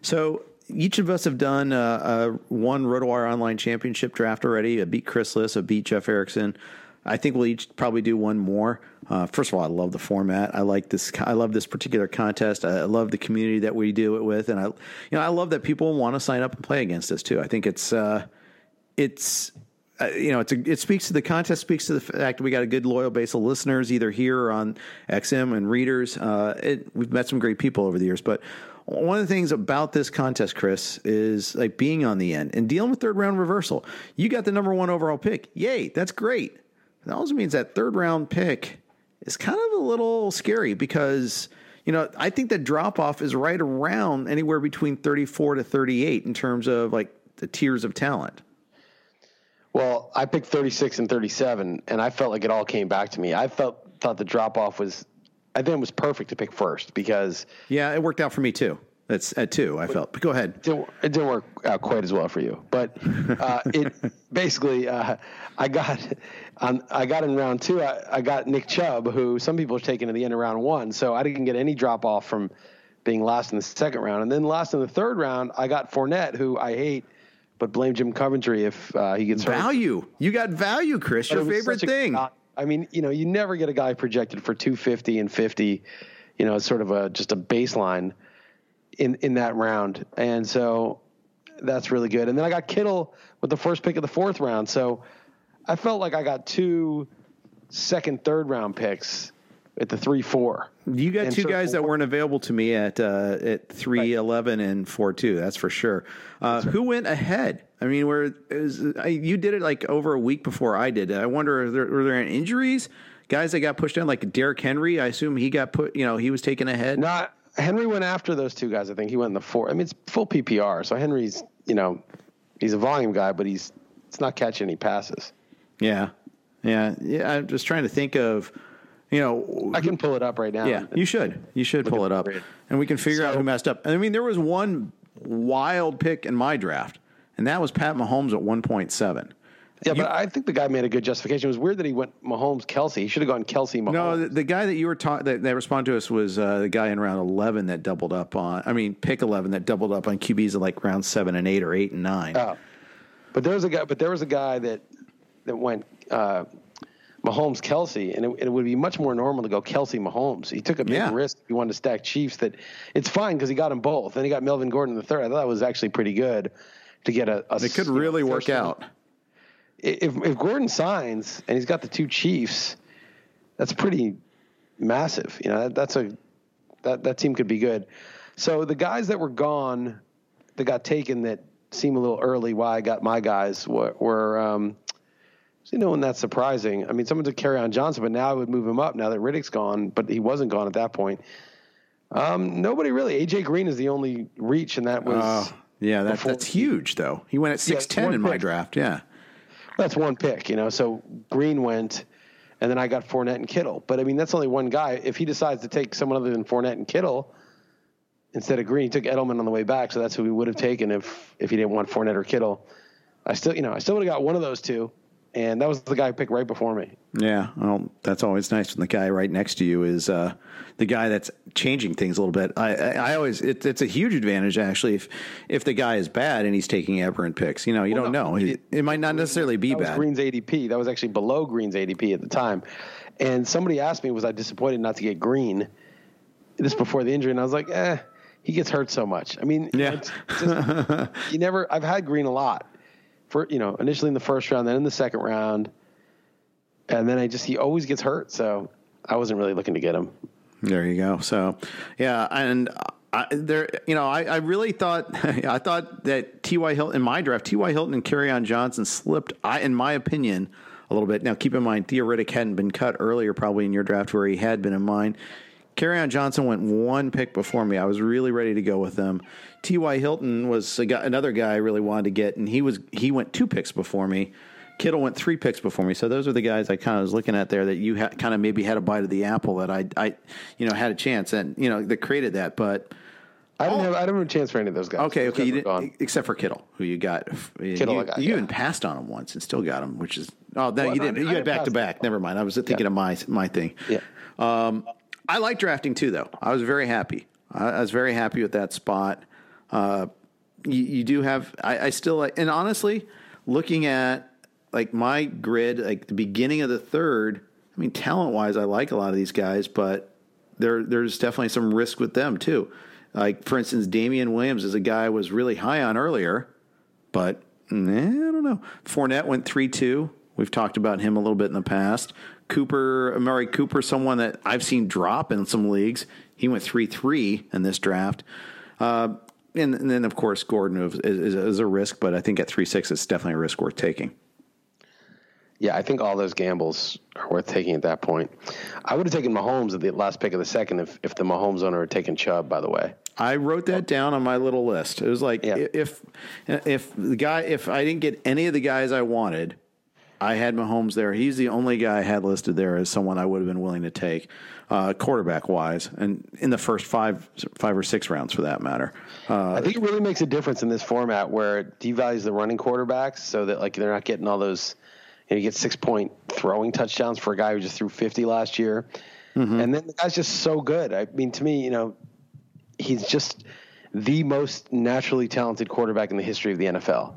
So each of us have done uh, uh, one RotoWire Online Championship draft already. I beat Chris Liss, I beat Jeff Erickson. I think we'll each probably do one more. Uh, first of all, I love the format. I like this. I love this particular contest. I love the community that we do it with, and I, you know, I love that people want to sign up and play against us too. I think it's, uh, it's, uh, you know, a, it speaks to the contest speaks to the fact that we got a good loyal base of listeners either here or on XM and readers. Uh, it, we've met some great people over the years, but one of the things about this contest, Chris, is like being on the end and dealing with third round reversal. You got the number one overall pick. Yay, that's great. That also means that third round pick is kind of a little scary because, you know, I think the drop off is right around anywhere between 34 to 38 in terms of like the tiers of talent. Well, I picked 36 and 37, and I felt like it all came back to me. I felt thought the drop off was, I think it was perfect to pick first because Yeah, it worked out for me too. That's at two, I felt. But go ahead. it didn't, it didn't work out quite as well for you. But uh, it basically, uh, I got on, I got in round two. I, I got Nick Chubb, who some people are taking to the end of round one. So I didn't get any drop off from being last in the second round, and then last in the third round, I got Fournette, who I hate but blame Jim Coventry if uh, he gets hurt. Value. You got value, Chris. But Your favorite a- thing. I mean, you know, you never get a guy projected for 250 and 50. You know, it's sort of a just a baseline in in that round, and so that's really good. And then I got Kittle with the first pick of the fourth round, so I felt like I got two second, third round picks at the three four. You got And two so- guys that weren't available to me at uh, at three eleven and four two. That's for sure. Uh, Who went ahead? I mean, where you did it like over a week before I did. It. I wonder, are there, were there any injuries? Guys that got pushed down, like Derrick Henry. I assume he got put. You know, he was taken ahead. Not Henry went after those two guys. I think he went in the four. I mean, it's full PPR, so Henry's you know he's a volume guy, but he's it's not catching any passes. Yeah, yeah, yeah. I'm just trying to think of, you know, I can pull it up right now. Yeah, you should. You should pull it up, it. and we can figure out who messed up. I mean, there was one wild pick in my draft, and that was Pat Mahomes at one point seven. Yeah, but I think the guy made a good justification. It was weird that he went Mahomes Kelce. He should have gone Kelce Mahomes. No, the, the guy that you were ta- that, that responded to us was uh, the guy in round eleven that doubled up on. I mean, pick eleven that doubled up on QBs at like round seven and eight or eight and nine. Oh. But there was a guy. But there was a guy that that went uh, Mahomes Kelce, and it, it would be much more normal to go Kelce Mahomes. He took a big Yeah. risk. If he wanted to stack Chiefs. That it's fine because he got them both. Then he got Melvin Gordon in the third. I thought that was actually pretty good to get a. a it could really work out. If if Gordon signs and he's got the two Chiefs, that's pretty massive. You know, that, that's a that that team could be good. So the guys that were gone, that got taken, that seem a little early. Why I got my guys were, were um, you know, and that's surprising. I mean, someone took Kerryon Johnson, but now I would move him up now that Riddick's gone, but he wasn't gone at that point. Um, nobody really. AJ Green is the only reach, and that was Oh, yeah, that, that's huge though. He went at six ten one in my draft. Yeah, that's one pick, you know. So Green went, and then I got Fournette and Kittle. But I mean, that's only one guy. If he decides to take someone other than Fournette and Kittle instead of Green, he took Edelman on the way back. So that's who we would have taken if if he didn't want Fournette or Kittle. I still, you know, I still would have got one of those two, and that was the guy I picked right before me. yeah. Well, that's always nice when the guy right next to you is uh, the guy that's changing things a little bit. I, I, I always it, it's a huge advantage actually if if the guy is bad and he's taking aberrant picks. You know, you don't know. It, it might not necessarily be That was bad. Green's ADP. That was actually below Green's ADP at the time. And somebody asked me, was I disappointed not to get Green? This before the injury, and I was like, eh, he gets hurt so much. I mean, Yeah. just, you never. I've had Green a lot. For you know, initially in the first round, then in the second round, and then I just he always gets hurt. So I wasn't really looking to get him. There you go. So, yeah, and I, there, you know, I, I really thought, I thought that T.Y. Hilton in my draft, T.Y. Hilton and Kerryon Johnson slipped, I, in my opinion, a little bit. Now, keep in mind, Theo Riddick hadn't been cut earlier, probably in your draft where he had been in mine. Kerryon Johnson went one pick before me. I was really ready to go with them. T.Y. Hilton was a guy, another guy I really wanted to get, and he was he went two picks before me. Kittle went three picks before me. So those are the guys I kind of was looking at there that you ha- kind of maybe had a bite of the apple that I, I, you know, had a chance and you know that created that. But I didn't have I didn't have a chance for any of those guys. okay, okay, you didn't, except for Kittle, who you got. Kittle you, I got, you yeah. even passed on him once and still got him, which is oh no, Well, you didn't. I You had back to back. Never mind. I was thinking Yeah. of my my thing. Yeah. Um, I like drafting too, though. I was very happy. I, I was very happy with that spot. Uh, you, you do have. I, I still like, and honestly, looking at like my grid, like the beginning of the third. I mean, talent wise, I like a lot of these guys, but there there's definitely some risk with them too. Like for instance, Damien Williams is a guy I was really high on earlier, but eh, I don't know. Fournette went three two. We've talked about him a little bit in the past. Cooper, Amari Cooper, someone that I've seen drop in some leagues. He went three three in this draft. Uh, and, and then of course Gordon is, is, is a risk, but I think at three six it's definitely a risk worth taking. Yeah, I think all those gambles are worth taking at that point. I would have taken Mahomes at the last pick of the second if, if the Mahomes owner had taken Chubb, by the way. I wrote that down on my little list. It was like Yeah. if if the guy if I didn't get any of the guys I wanted, I had Mahomes there. He's the only guy I had listed there as someone I would have been willing to take, uh, quarterback wise, and in the first five five or six rounds for that matter. Uh, I think it really makes a difference in this format where it devalues the running quarterbacks so that like they're not getting all those. You, know, you get six point throwing touchdowns for a guy who just threw fifty last year, and then the guy's just so good. I mean, to me, you know, he's just the most naturally talented quarterback in the history of the NFL.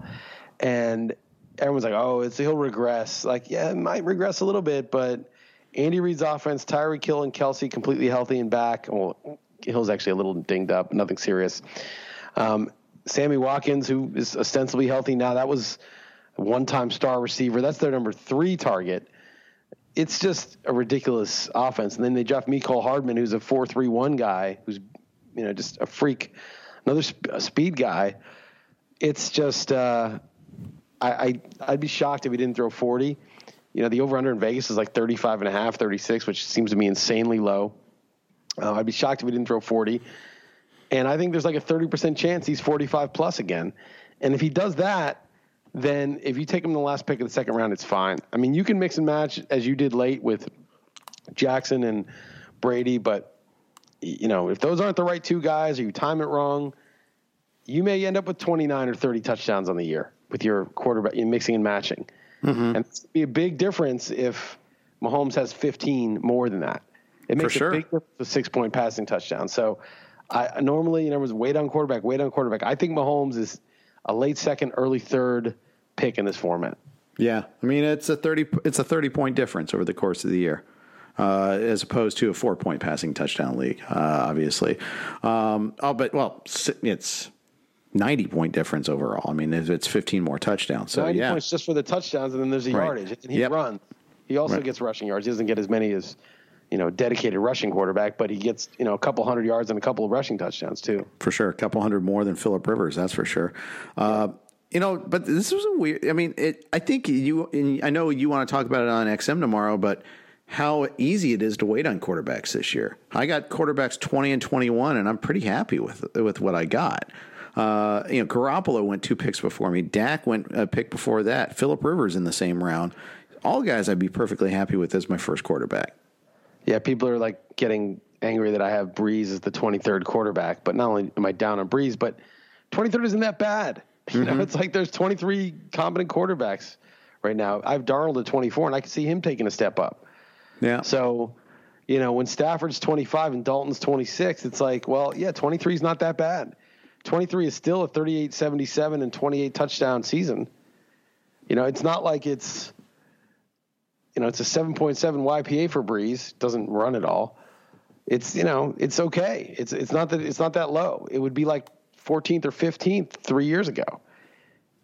And everyone's like, oh, it's he'll regress. Like, yeah, it might regress a little bit, but Andy Reid's offense, Tyreek Hill and Kelce completely healthy and back. Well, Hill's actually a little dinged up, nothing serious. Um, Sammy Watkins, who is ostensibly healthy now, that was a one-time star receiver. That's their number three target. It's just a ridiculous offense. And then they draft Mecole Hardman, who's a four-three-one guy, who's you know just a freak, another sp- speed guy. It's just uh, I, I I'd be shocked if he didn't throw forty. You know, the over-under in Vegas is like 35 and a half, 36, which seems to me insanely low. Uh, I'd be shocked if he didn't throw 40. And I think there's like a 30% chance he's 45 plus again. And if he does that, then if you take him the last pick of the second round, it's fine. I mean, you can mix and match as you did late with Jackson and Brady, but you know, if those aren't the right two guys or you time it wrong, you may end up with 29 or 30 touchdowns on the year with your quarterback, you mixing and matching. Mm-hmm. And it's be a big difference if Mahomes has 15 more than that. It makes sure. a big difference with six point passing touchdown. So I normally, you know, was wait on quarterback, wait on quarterback. I think Mahomes is a late second, early third pick in this format. Yeah, I mean it's a thirty it's a thirty point difference over the course of the year. Uh, as opposed to a four point passing touchdown league, uh, obviously. Um, oh, but well, it's 90 point difference overall. I mean, it's 15 more touchdowns. So, 90 yeah. points just for the touchdowns, and then there's the right. yardage. And he yep. runs. He also right. gets rushing yards. He doesn't get as many as, you know, dedicated rushing quarterback, but he gets, you know, a couple hundred yards and a couple of rushing touchdowns, too. For sure. A couple hundred more than Philip Rivers, that's for sure. Uh, you know, but this was a weird. I mean, it. I think you. I know you want to talk about it on XM tomorrow, but how easy it is to wait on quarterbacks this year. I got quarterbacks twenty and twenty one, and I'm pretty happy with with what I got. Uh, you know, Garoppolo went two picks before me. Dak went a pick before that. Philip Rivers in the same round. All guys I'd be perfectly happy with as my first quarterback. Yeah, people are like getting angry that I have Brees as the 23rd quarterback, but not only am I down on Brees, but 23rd isn't that bad. You mm-hmm. know, it's like there's 23 competent quarterbacks right now. I have Darnold at 24, and I can see him taking a step up. Yeah. So, you know, when Stafford's 25 and Dalton's 26, it's like, well, yeah, 23 is not that bad. 23 is still a 38 77 and 28 touchdown season. You know, it's not like it's, you know, it's a 7.7 YPA for Brees, Doesn't run at all. It's, you know, it's okay. It's, it's not that, it's not that low. It would be like 14th or 15th three years ago.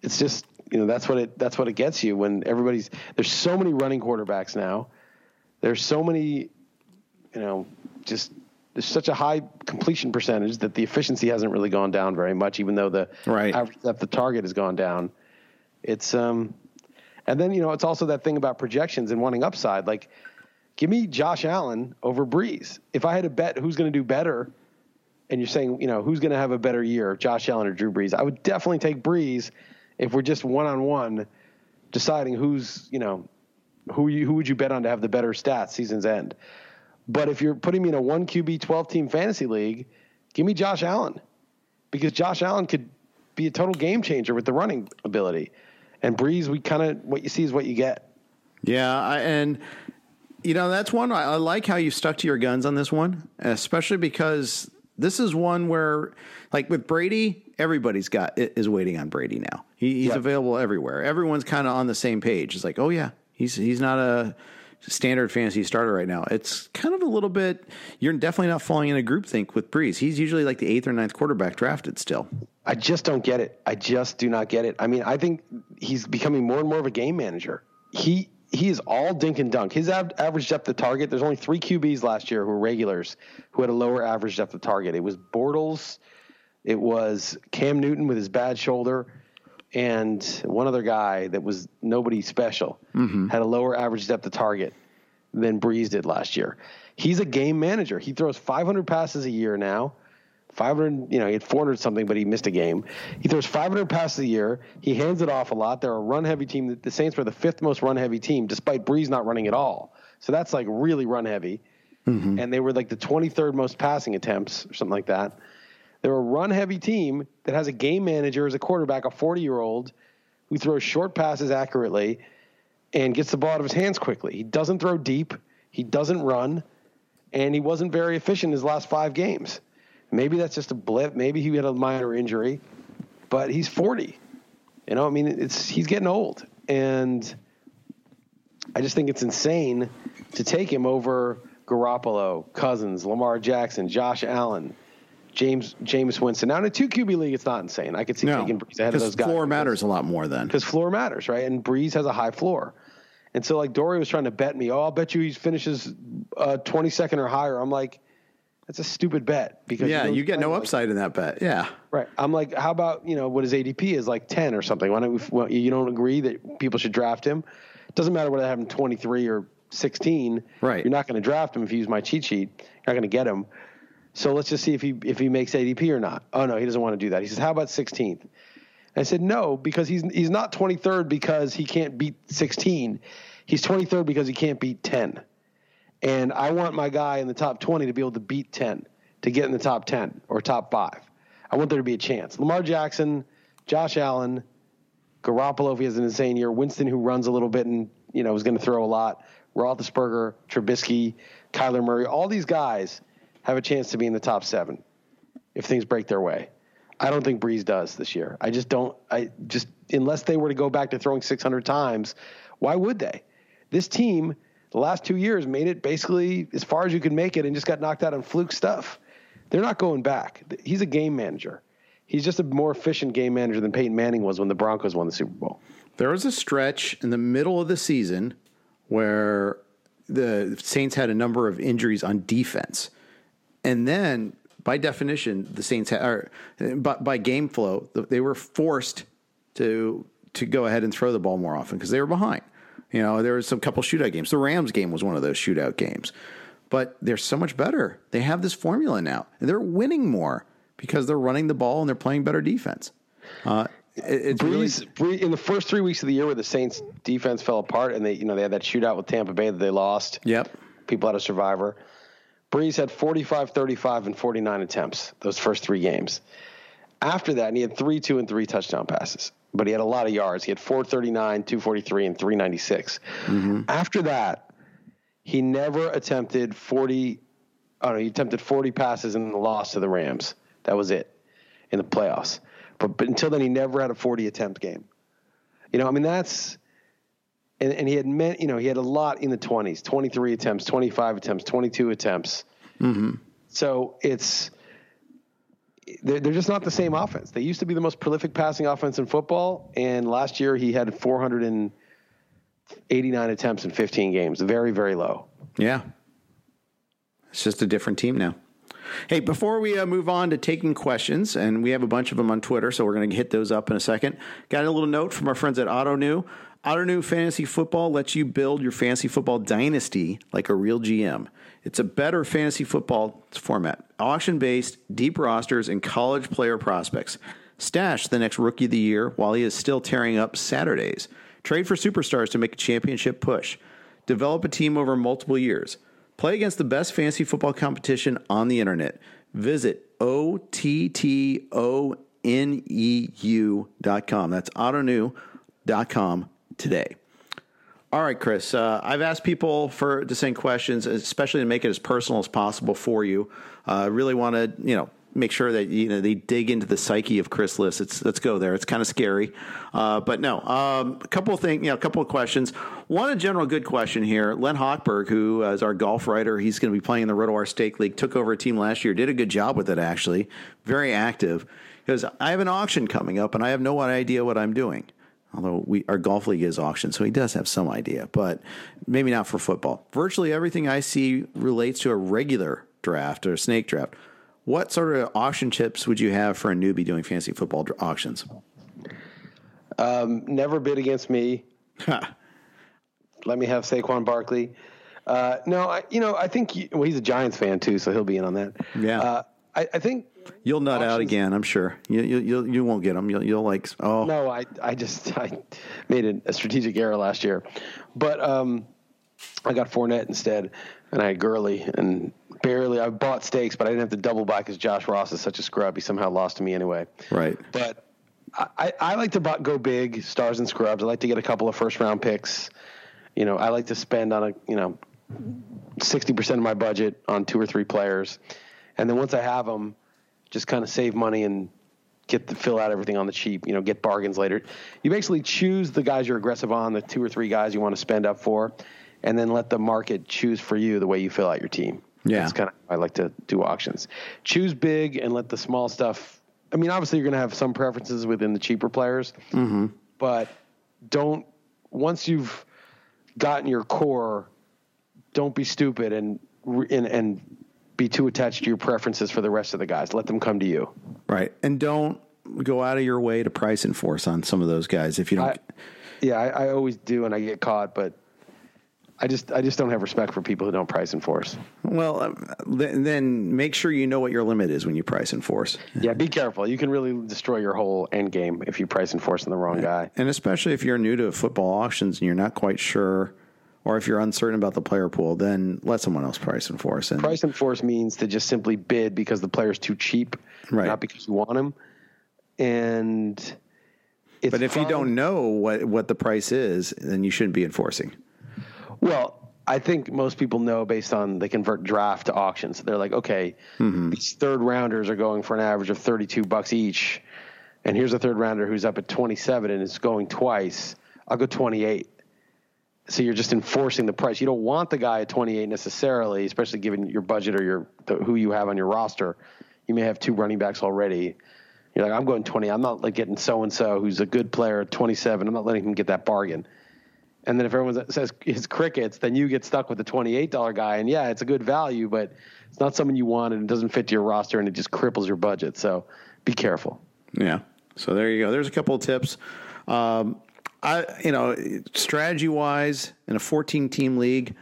It's just, you know, that's what it, that's what it gets you when everybody's, there's so many running quarterbacks now. There's so many, you know, just there's such a high completion percentage that the efficiency hasn't really gone down very much, even though the right. average depth of target has gone down. It's um, and then you know it's also that thing about projections and wanting upside. Like, give me Josh Allen over Brees. If I had to bet who's going to do better, and you're saying you know who's going to have a better year, Josh Allen or Drew Brees, I would definitely take Brees if we're just one on one, deciding who's you know who you, who would you bet on to have the better stats season's end. But if you're putting me in a one QB 12 team fantasy league, give me Josh Allen because Josh Allen could be a total game changer with the running ability. And Brees, we kind of what you see is what you get. Yeah, I, and you know that's one I, I like how you stuck to your guns on this one, especially because this is one where, like with Brady, everybody's got is waiting on Brady now. He, he's yep. available everywhere. Everyone's kind of on the same page. It's like, oh yeah, he's he's not a standard fantasy starter right now. It's kind of a little bit. You're definitely not falling in a group think with Brees. He's usually like the eighth or ninth quarterback drafted still. I just don't get it. I just do not get it. I mean, I think he's becoming more and more of a game manager. He he is all dink and dunk. His av- average depth of target. There's only three QBs last year who were regulars who had a lower average depth of target. It was Bortles, it was Cam Newton with his bad shoulder, and one other guy that was nobody special mm-hmm. had a lower average depth of target than Brees did last year. He's a game manager. He throws 500 passes a year now. 500, you know, he had 400 something, but he missed a game. He throws 500 passes a year. He hands it off a lot. They're a run heavy team. The Saints were the fifth most run heavy team, despite Brees not running at all. So that's like really run heavy. Mm-hmm. And they were like the 23rd most passing attempts or something like that. They're a run heavy team that has a game manager as a quarterback, a 40 year old who throws short passes accurately and gets the ball out of his hands quickly. He doesn't throw deep, he doesn't run, and he wasn't very efficient in his last five games. Maybe that's just a blip. Maybe he had a minor injury, but he's 40. You know, I mean, it's he's getting old, and I just think it's insane to take him over Garoppolo, Cousins, Lamar Jackson, Josh Allen, James Jameis Winston. Now in a two QB league, it's not insane. I could see No, taking Brees ahead of those guys. floor matters a lot more then. because floor matters, right? And Brees has a high floor. And so, like, Dory was trying to bet me, oh, I'll bet you he finishes uh, 22nd or higher. I'm like, that's a stupid bet because Yeah, don't you get no like- upside in that bet. Yeah. Right. I'm like, how about you know what his ADP is like 10 or something? Why don't we? Well, you don't agree that people should draft him? It doesn't matter whether I have him 23 or 16. Right. You're not going to draft him if you use my cheat sheet. You're not going to get him. So let's just see if he if he makes ADP or not. Oh no, he doesn't want to do that. He says, how about 16th? I said no because he's he's not 23rd because he can't beat 16. He's 23rd because he can't beat 10. And I want my guy in the top 20 to be able to beat 10, to get in the top 10 or top five. I want there to be a chance. Lamar Jackson, Josh Allen, Garoppolo if he has an insane year, Winston who runs a little bit and you know is going to throw a lot, Roethlisberger, Trubisky, Kyler Murray, all these guys have a chance to be in the top seven if things break their way. I don't think Brees does this year. I just don't. I just unless they were to go back to throwing 600 times, why would they? This team, the last two years, made it basically as far as you could make it, and just got knocked out on fluke stuff. They're not going back. He's a game manager. He's just a more efficient game manager than Peyton Manning was when the Broncos won the Super Bowl. There was a stretch in the middle of the season where the Saints had a number of injuries on defense. And then, by definition, the Saints had, or, by, by game flow, they were forced to to go ahead and throw the ball more often because they were behind. You know, there was some couple shootout games. The Rams game was one of those shootout games. But they're so much better. They have this formula now, and they're winning more because they're running the ball and they're playing better defense. Uh, it- it's really Brees, Bree in the first three weeks of the year where the Saints defense fell apart and they, you know, they had that shootout with Tampa Bay that they lost. Yep. People had a survivor. Brees had 45, 35, and 49 attempts those first three games. After that, and he had three, two, and three touchdown passes, but he had a lot of yards. He had 439, 243, and 396. Mm-hmm. After that, he never attempted 40. Oh no, he attempted 40 passes and lost to the Rams. That was it in the playoffs. But, but until then, he never had a 40 attempt game. You know, I mean, that's and, and he had meant, you know, he had a lot in the 20s 23 attempts, 25 attempts, 22 attempts. So it's, they're, they're just not the same offense. They used to be the most prolific passing offense in football, and last year he had 489 attempts in 15 games. Very, very low. Yeah. It's just a different team now. Hey, before we uh, move on to taking questions, and we have a bunch of them on Twitter, so we're going to hit those up in a second. Got a little note from our friends at Ottoneu. Ottoneu Fantasy Football lets you build your fantasy football dynasty like a real GM. It's a better fantasy football format, auction based, deep rosters, and college player prospects. Stash the next rookie of the year while he is still tearing up Saturdays. Trade for superstars to make a championship push. Develop a team over multiple years. Play against the best fantasy football competition on the internet. Visit O-T-T-O-N-E-U.com. That's ottoneu.com today. All right, Chris. Uh, I've asked people for to send questions, especially to make it as personal as possible for you. I uh, really want to, you know, make sure that you know they dig into the psyche of Chris Liss. It's let's go there. It's kind of scary, uh, but no. Um, a couple of things, you know, a couple of questions. One, a general good question here. Len Hochberg, who is our golf writer, he's going to be playing in the RotoWire Stake League. Took over a team last year. Did a good job with it actually. Very active. Because I have an auction coming up, and I have no idea what I'm doing although we our golf league is auction, so he does have some idea, but maybe not for football. Virtually everything I see relates to a regular draft or snake draft. What sort of auction chips would you have for a newbie doing fantasy football auctions? Um, never bid against me. Let me have Saquon Barkley. Uh, no, I, you know, I think you, well, he's a Giants fan too, so he'll be in on that. Yeah. Uh, I, I think You'll nut out again, I'm sure. You you you, you won't get them. You'll, you'll like oh No, I I just I made a, strategic error last year, but um, I got Fournette instead, and I had Gurley and barely I bought stakes, but I didn't have to double buy because Josh Ross is such a scrub. He somehow lost to me anyway. right. But I, I, like to bu- go big, stars and scrubs. I like to get a couple of first round picks. You know, I like to spend on a you know sixty percent of my budget on two or three players, and then once I have them, just kind of save money and get the fill out everything on the cheap. You know, get bargains later. You basically choose the guys you're aggressive on, the two or three guys you want to spend up for, and then let the market choose for you the way you fill out your team. Yeah. That's kind of I like to do auctions. Choose big and let the small stuff. I mean, obviously you're going to have some preferences within the cheaper players, Mm-hmm. but don't once you've gotten your core, don't be stupid and and and be too attached to your preferences for the rest of the guys. Let them come to you. Right. And don't go out of your way to price enforce on some of those guys if you don't. I, yeah, I, I always do, and I get caught, but I just I just don't have respect for people who don't price enforce. well, um, then, then make sure you know what your limit is when you price enforce. Yeah, be careful. You can really destroy your whole end game if you price enforce on the wrong guy. And especially if you're new to football auctions and you're not quite sure, or if you're uncertain about the player pool, then let someone else price enforce. And Price enforce means to just simply bid because the player's too cheap, Right. not because you want him. And it's but if you don't know what what the price is, then you shouldn't be enforcing. Well, I think most people know based on they convert draft to auctions. They're like, okay, mm-hmm. these third rounders are going for an average of 32 bucks each. And here's a third rounder who's up at 27 and is going twice. I'll go 28. So you're just enforcing the price. You don't want the guy at 28 necessarily, especially given your budget or your the, who you have on your roster. You may have two running backs already. You're like, I'm going 20. I'm not like getting so and so who's a good player at 27. I'm not letting him get that bargain. And then if everyone says it's crickets, then you get stuck with the $28 guy. And yeah, it's a good value, but it's not someone you want and it doesn't fit to your roster and it just cripples your budget. So be careful. Yeah. So there you go. There's a couple of tips. Um, I, you know, strategy wise, in a 14 team league,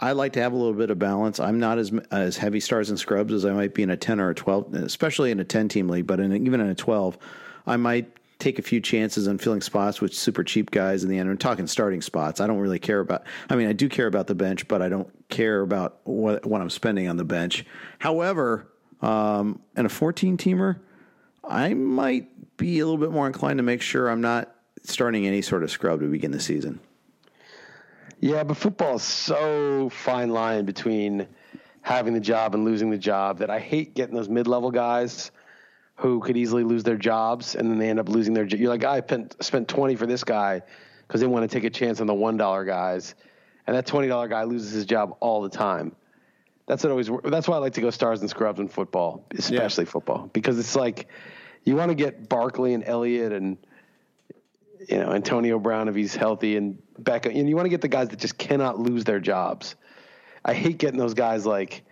I like to have a little bit of balance. I'm not as as heavy stars and scrubs as I might be in a 10 or a 12, especially in a 10 team league. But in even in a 12, I might take a few chances on filling spots with super cheap guys in the end. I'm talking starting spots. I don't really care about. I mean, I do care about the bench, but I don't care about what what I'm spending on the bench. However, um, in a 14 teamer, I might be a little bit more inclined to make sure I'm not starting any sort of scrub to begin the season. Yeah, but football is so fine line between having the job and losing the job that I hate getting those mid level guys who could easily lose their jobs and then they end up losing their. You're like, I spent spent twenty for this guy because they want to take a chance on the one dollar guys, and that twenty dollar guy loses his job all the time. That's what always. That's why I like to go stars and scrubs in football, especially football, because it's like you want to get Barkley and Elliott and you know Antonio Brown if he's healthy and Beckham, and you want to get the guys that just cannot lose their jobs. I hate getting those guys like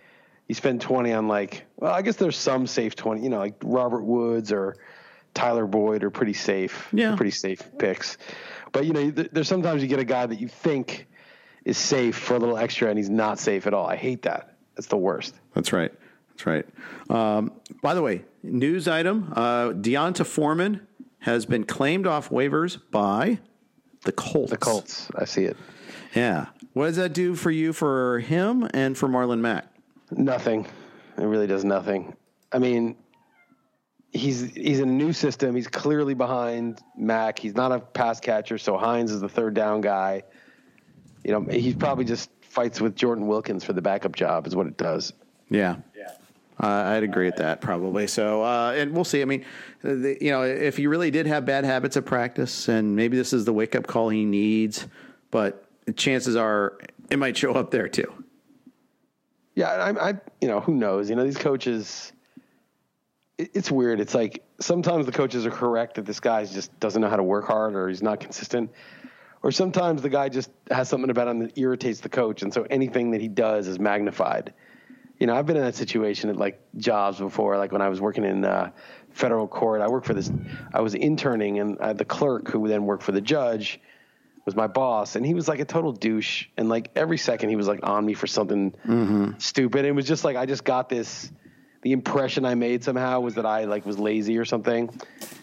you spend twenty on like. Well, I guess there's some safe twenty, you know, like Robert Woods or Tyler Boyd are pretty safe. Yeah. pretty safe picks. But you know, th- there's sometimes you get a guy that you think is safe for a little extra, and he's not safe at all. I hate that. That's the worst. That's right. That's right. Um, by the way, news item: uh, D'Onta Foreman has been claimed off waivers by the Colts. The Colts, I see it. Yeah. What does that do for you, for him, and for Marlon Mack? Nothing. It really does nothing. I mean, he's he's in a new system. He's clearly behind Mack. He's not a pass catcher, so Hines is the third down guy. You know, he probably just fights with Jordan Wilkins for the backup job, is what it does. Yeah. Yeah. Uh, I'd agree with that probably. So, uh, and we'll see. I mean, the, you know, if he really did have bad habits of practice, and maybe this is the wake up call he needs, but chances are it might show up there too. Yeah, I, I you know, who knows? You know, these coaches. It, it's weird. It's like sometimes the coaches are correct that this guy just doesn't know how to work hard or he's not consistent, or sometimes the guy just has something about him that irritates the coach, and so anything that he does is magnified. You know, I've been in that situation at like jobs before, like when I was working in uh, federal court. I worked for this. I was interning, and uh, the clerk who then worked for the judge was my boss, and he was like a total douche. And like every second, he was like on me for something stupid. It was just like I just got this. The impression I made somehow was that I like was lazy or something.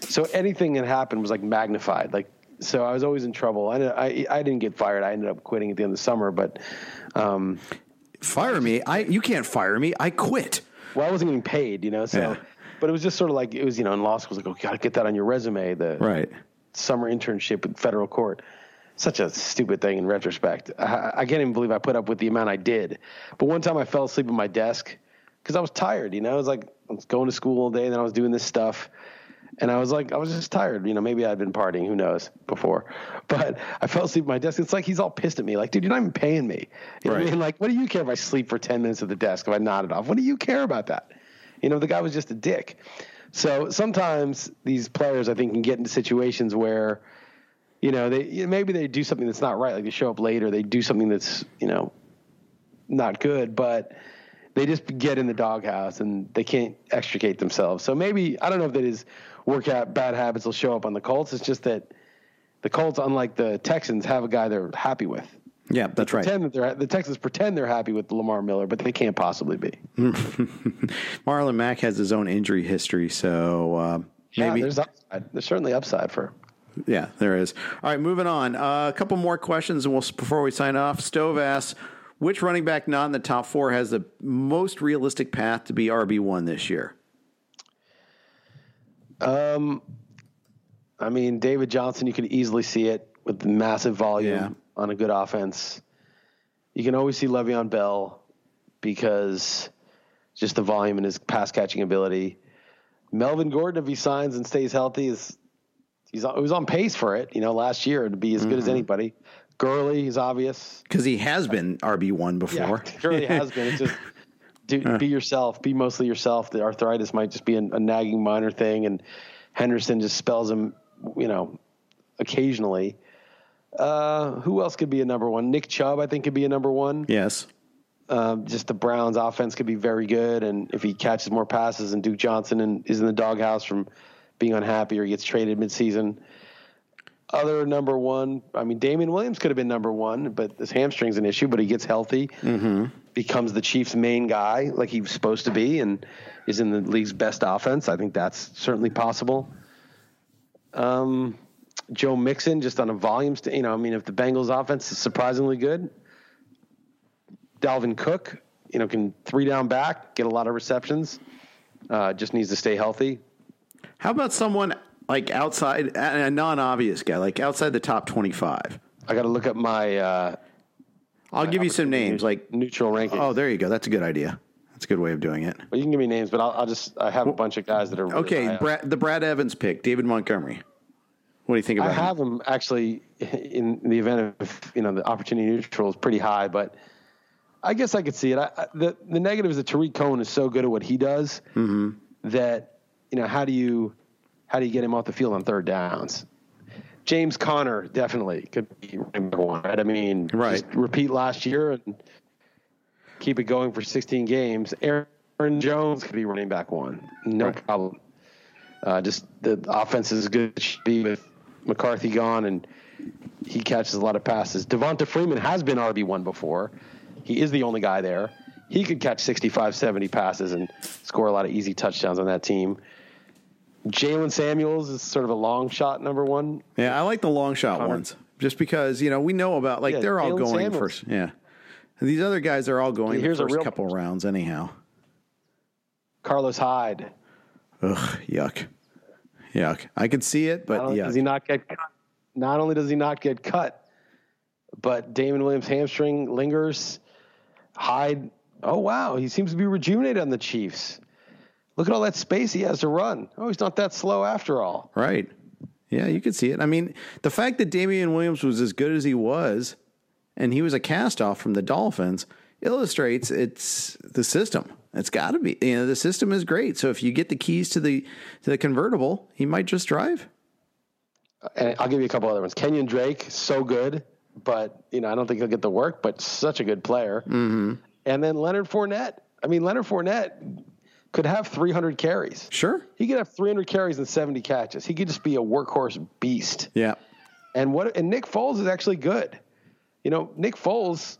So anything that happened was like magnified. Like so, I was always in trouble. I I, I didn't get fired. I ended up quitting at the end of the summer, but. Um, Fire me? I you can't fire me. I quit. well, I wasn't getting paid, you know. So, Yeah. but it was just sort of like it was, you know, in law school, it was like, oh, gotta get that on your resume. The Right. summer internship with federal court. Such a stupid thing in retrospect. I, I can't even believe I put up with the amount I did. But one time I fell asleep at my desk because I was tired. You know, I was like I was going to school all day, and then I was doing this stuff, and I was like I was just tired. You know, maybe I'd been partying, who knows, before, but I fell asleep at my desk. It's like he's all pissed at me, like, dude, you're not even paying me. You know what I Right. mean? Like, what do you care if I sleep for ten minutes at the desk if I nodded off? What do you care about that? You know, the guy was just a dick. So sometimes these players, I think, can get into situations where, you know, they maybe they do something that's not right, like they show up later, they do something that's you know not good, but they just get in the doghouse and they can't extricate themselves. So maybe I don't know if that is work out bad habits will show up on the Colts. It's just that the Colts, unlike the Texans, have a guy they're happy with. Yeah, that's right. Pretend that they're the Texans pretend they're happy with Lamar Miller, but they can't possibly be. Marlon Mack has his own injury history, so uh, Yeah, maybe there's upside. There's certainly upside for. Yeah, there is. All right, moving on. Uh, a couple more questions, and we'll before we sign off. Stove asks, which running back not in the top four has the most realistic path to be RB one this year? Um, I mean, David Johnson, you can easily see it with massive volume Yeah. on a good offense. You can always see Le'Veon Bell because just the volume and his pass catching ability. Melvin Gordon, if he signs and stays healthy, is he's on, he was on pace for it. You know, last year to be as good as anybody. Gurley is obvious. Because he has been RB one before. Yeah, Gurley has been. It's just do, be yourself. Be mostly yourself. The arthritis might just be a, a nagging minor thing, and Henderson just spells him. You know, occasionally. Uh, who else could be a number one? Nick Chubb, I think, could be a number one. Yes. Um, just the Browns' offense could be very good, and if he catches more passes, and Duke Johnson and is in the doghouse from being unhappy or he gets traded midseason. Other number one, I mean, Damien Williams could have been number one, but his hamstring's an issue. But he gets healthy, becomes the Chiefs' main guy, like he was supposed to be, and is in the league's best offense. I think that's certainly possible. Um, Joe Mixon, just on a volume, st- you know, I mean, if the Bengals' offense is surprisingly good, Dalvin Cook, you know, can three down back, get a lot of receptions. Uh, just needs to stay healthy. How about someone like outside, a non-obvious guy, like outside the top twenty-five? I got to look up my uh, I'll give you some names. Like, neutral ranking. oh, there you go. That's a good idea. That's a good way of doing it. Well, you can give me names, but I'll, I'll just I have a bunch of guys that are really Okay. Brad, the Brad Evans pick, David Montgomery. What do you think about him? I have him actually in the event of you know the opportunity neutral is pretty high, but I guess I could see it. I, I, the the negative is that Tarik Cohen is so good at what he does Mm-hmm. that you know how do you how do you get him off the field on third downs? James Conner definitely could be number one. I mean, Right. just repeat last year and keep it going for 16 games. Aaron Jones could be running back one, no problem. Uh, just the offense is good it should be with McCarthy gone, and he catches a lot of passes. Devonta Freeman has been RB one before. He is the only guy there. He could catch 65, 70 passes and score a lot of easy touchdowns on that team. Jaylen Samuels is sort of a long shot number one. Yeah, I like the long shot Conner. ones just because you know we know about like Yeah, they're all going Samuels. first. Yeah, these other guys are all going Dude, the here's a first real- couple rounds anyhow. Carlos Hyde. Ugh, yuck, yuck. I could see it, but yeah, does he not get cut, not only does he not get cut, but Damien Williams' hamstring lingers. Hyde, oh wow, he seems to be rejuvenated on the Chiefs. Look at all that space he has to run. Oh, he's not that slow after all. right. Yeah, you could see it. I mean, the fact that Damien Williams was as good as he was, and he was a cast off from the Dolphins, illustrates it's the system. It's got to be. You know, the system is great. So if you get the keys to the to the convertible, he might just drive. And I'll give you a couple other ones. Kenyon Drake, so good, but you know I don't think he'll get the work, but such a good player. Mm-hmm. And then Leonard Fournette. I mean, Leonard Fournette could have 300 carries. Sure. He could have 300 carries and 70 catches. He could just be a workhorse beast. Yeah. And what? And Nick Foles is actually good. You know, Nick Foles,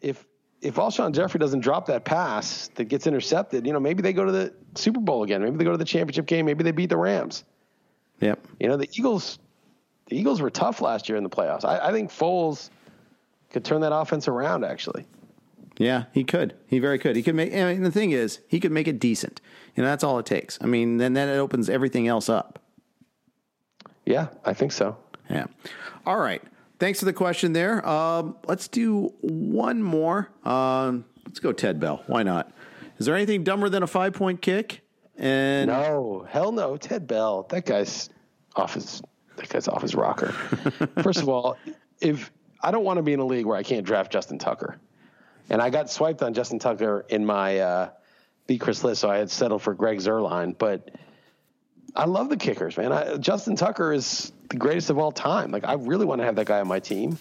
if if Alshon Jeffery doesn't drop that pass that gets intercepted, you know, maybe they go to the Super Bowl again. Maybe they go to the championship game. Maybe they beat the Rams. Yep. You know, the Eagles, the Eagles were tough last year in the playoffs. I, I think Foles could turn that offense around. Actually, Yeah, he could. He very could. He could make. I mean, the thing is, he could make it decent. You know, that's all it takes. I mean, then then it opens everything else up. yeah, I think so. Yeah. All right. Thanks for the question there. Um, let's do one more. Um, let's go Ted Bell. Why not? Is there anything dumber than a five point kick? And No, hell no. Ted Bell, that guy's off his that guy's off his rocker. First of all, if I don't want to be in a league where I can't draft Justin Tucker, and I got swiped on Justin Tucker in my uh, Chris list, so I had settled for Greg Zuerlein. But I love the kickers, man. I, Justin Tucker is the greatest of all time. Like I really want to have that guy on my team.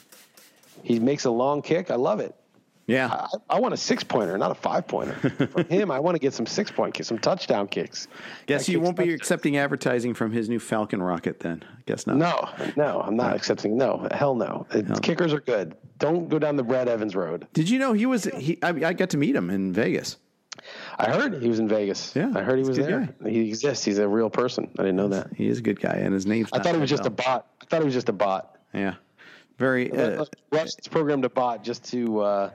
He makes a long kick. I love it. Yeah, I, I want a six pointer, not a five pointer. From him, I want to get some six point kicks, some touchdown kicks. guess That you won't be accepting advertising from his new Falcon rocket then. I guess not. No, no, I'm not accepting. No, hell no. It- Kickers are good. Don't go down the Brad Evans road. Did you know he was? He, I, I got to meet him in Vegas. I heard he was in Vegas. Yeah, I heard he was there. He exists. He's a real person. I didn't know that. He is a good guy, and his name's. I thought he was just a bot. I thought he was just a bot. Yeah, very. Uh, Russ programmed a bot just to, uh,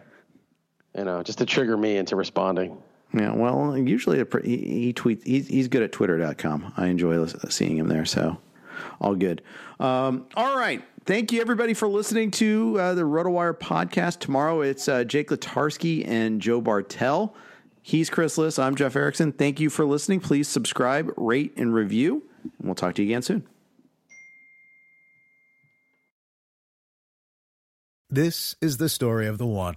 you know, just to trigger me into responding. Yeah, well, usually a, pr- he, he tweets. He's, he's good at twitter.com. I enjoy seeing him there. So, all good. Um, all right. Thank you, everybody, for listening to uh, the RotoWire podcast. Tomorrow it's uh, Jake Latarsky and Joe Bartel. He's Chris Liss. I'm Jeff Erickson. Thank you for listening. Please subscribe, rate, and review. And we'll talk to you again soon. This is the story of the one.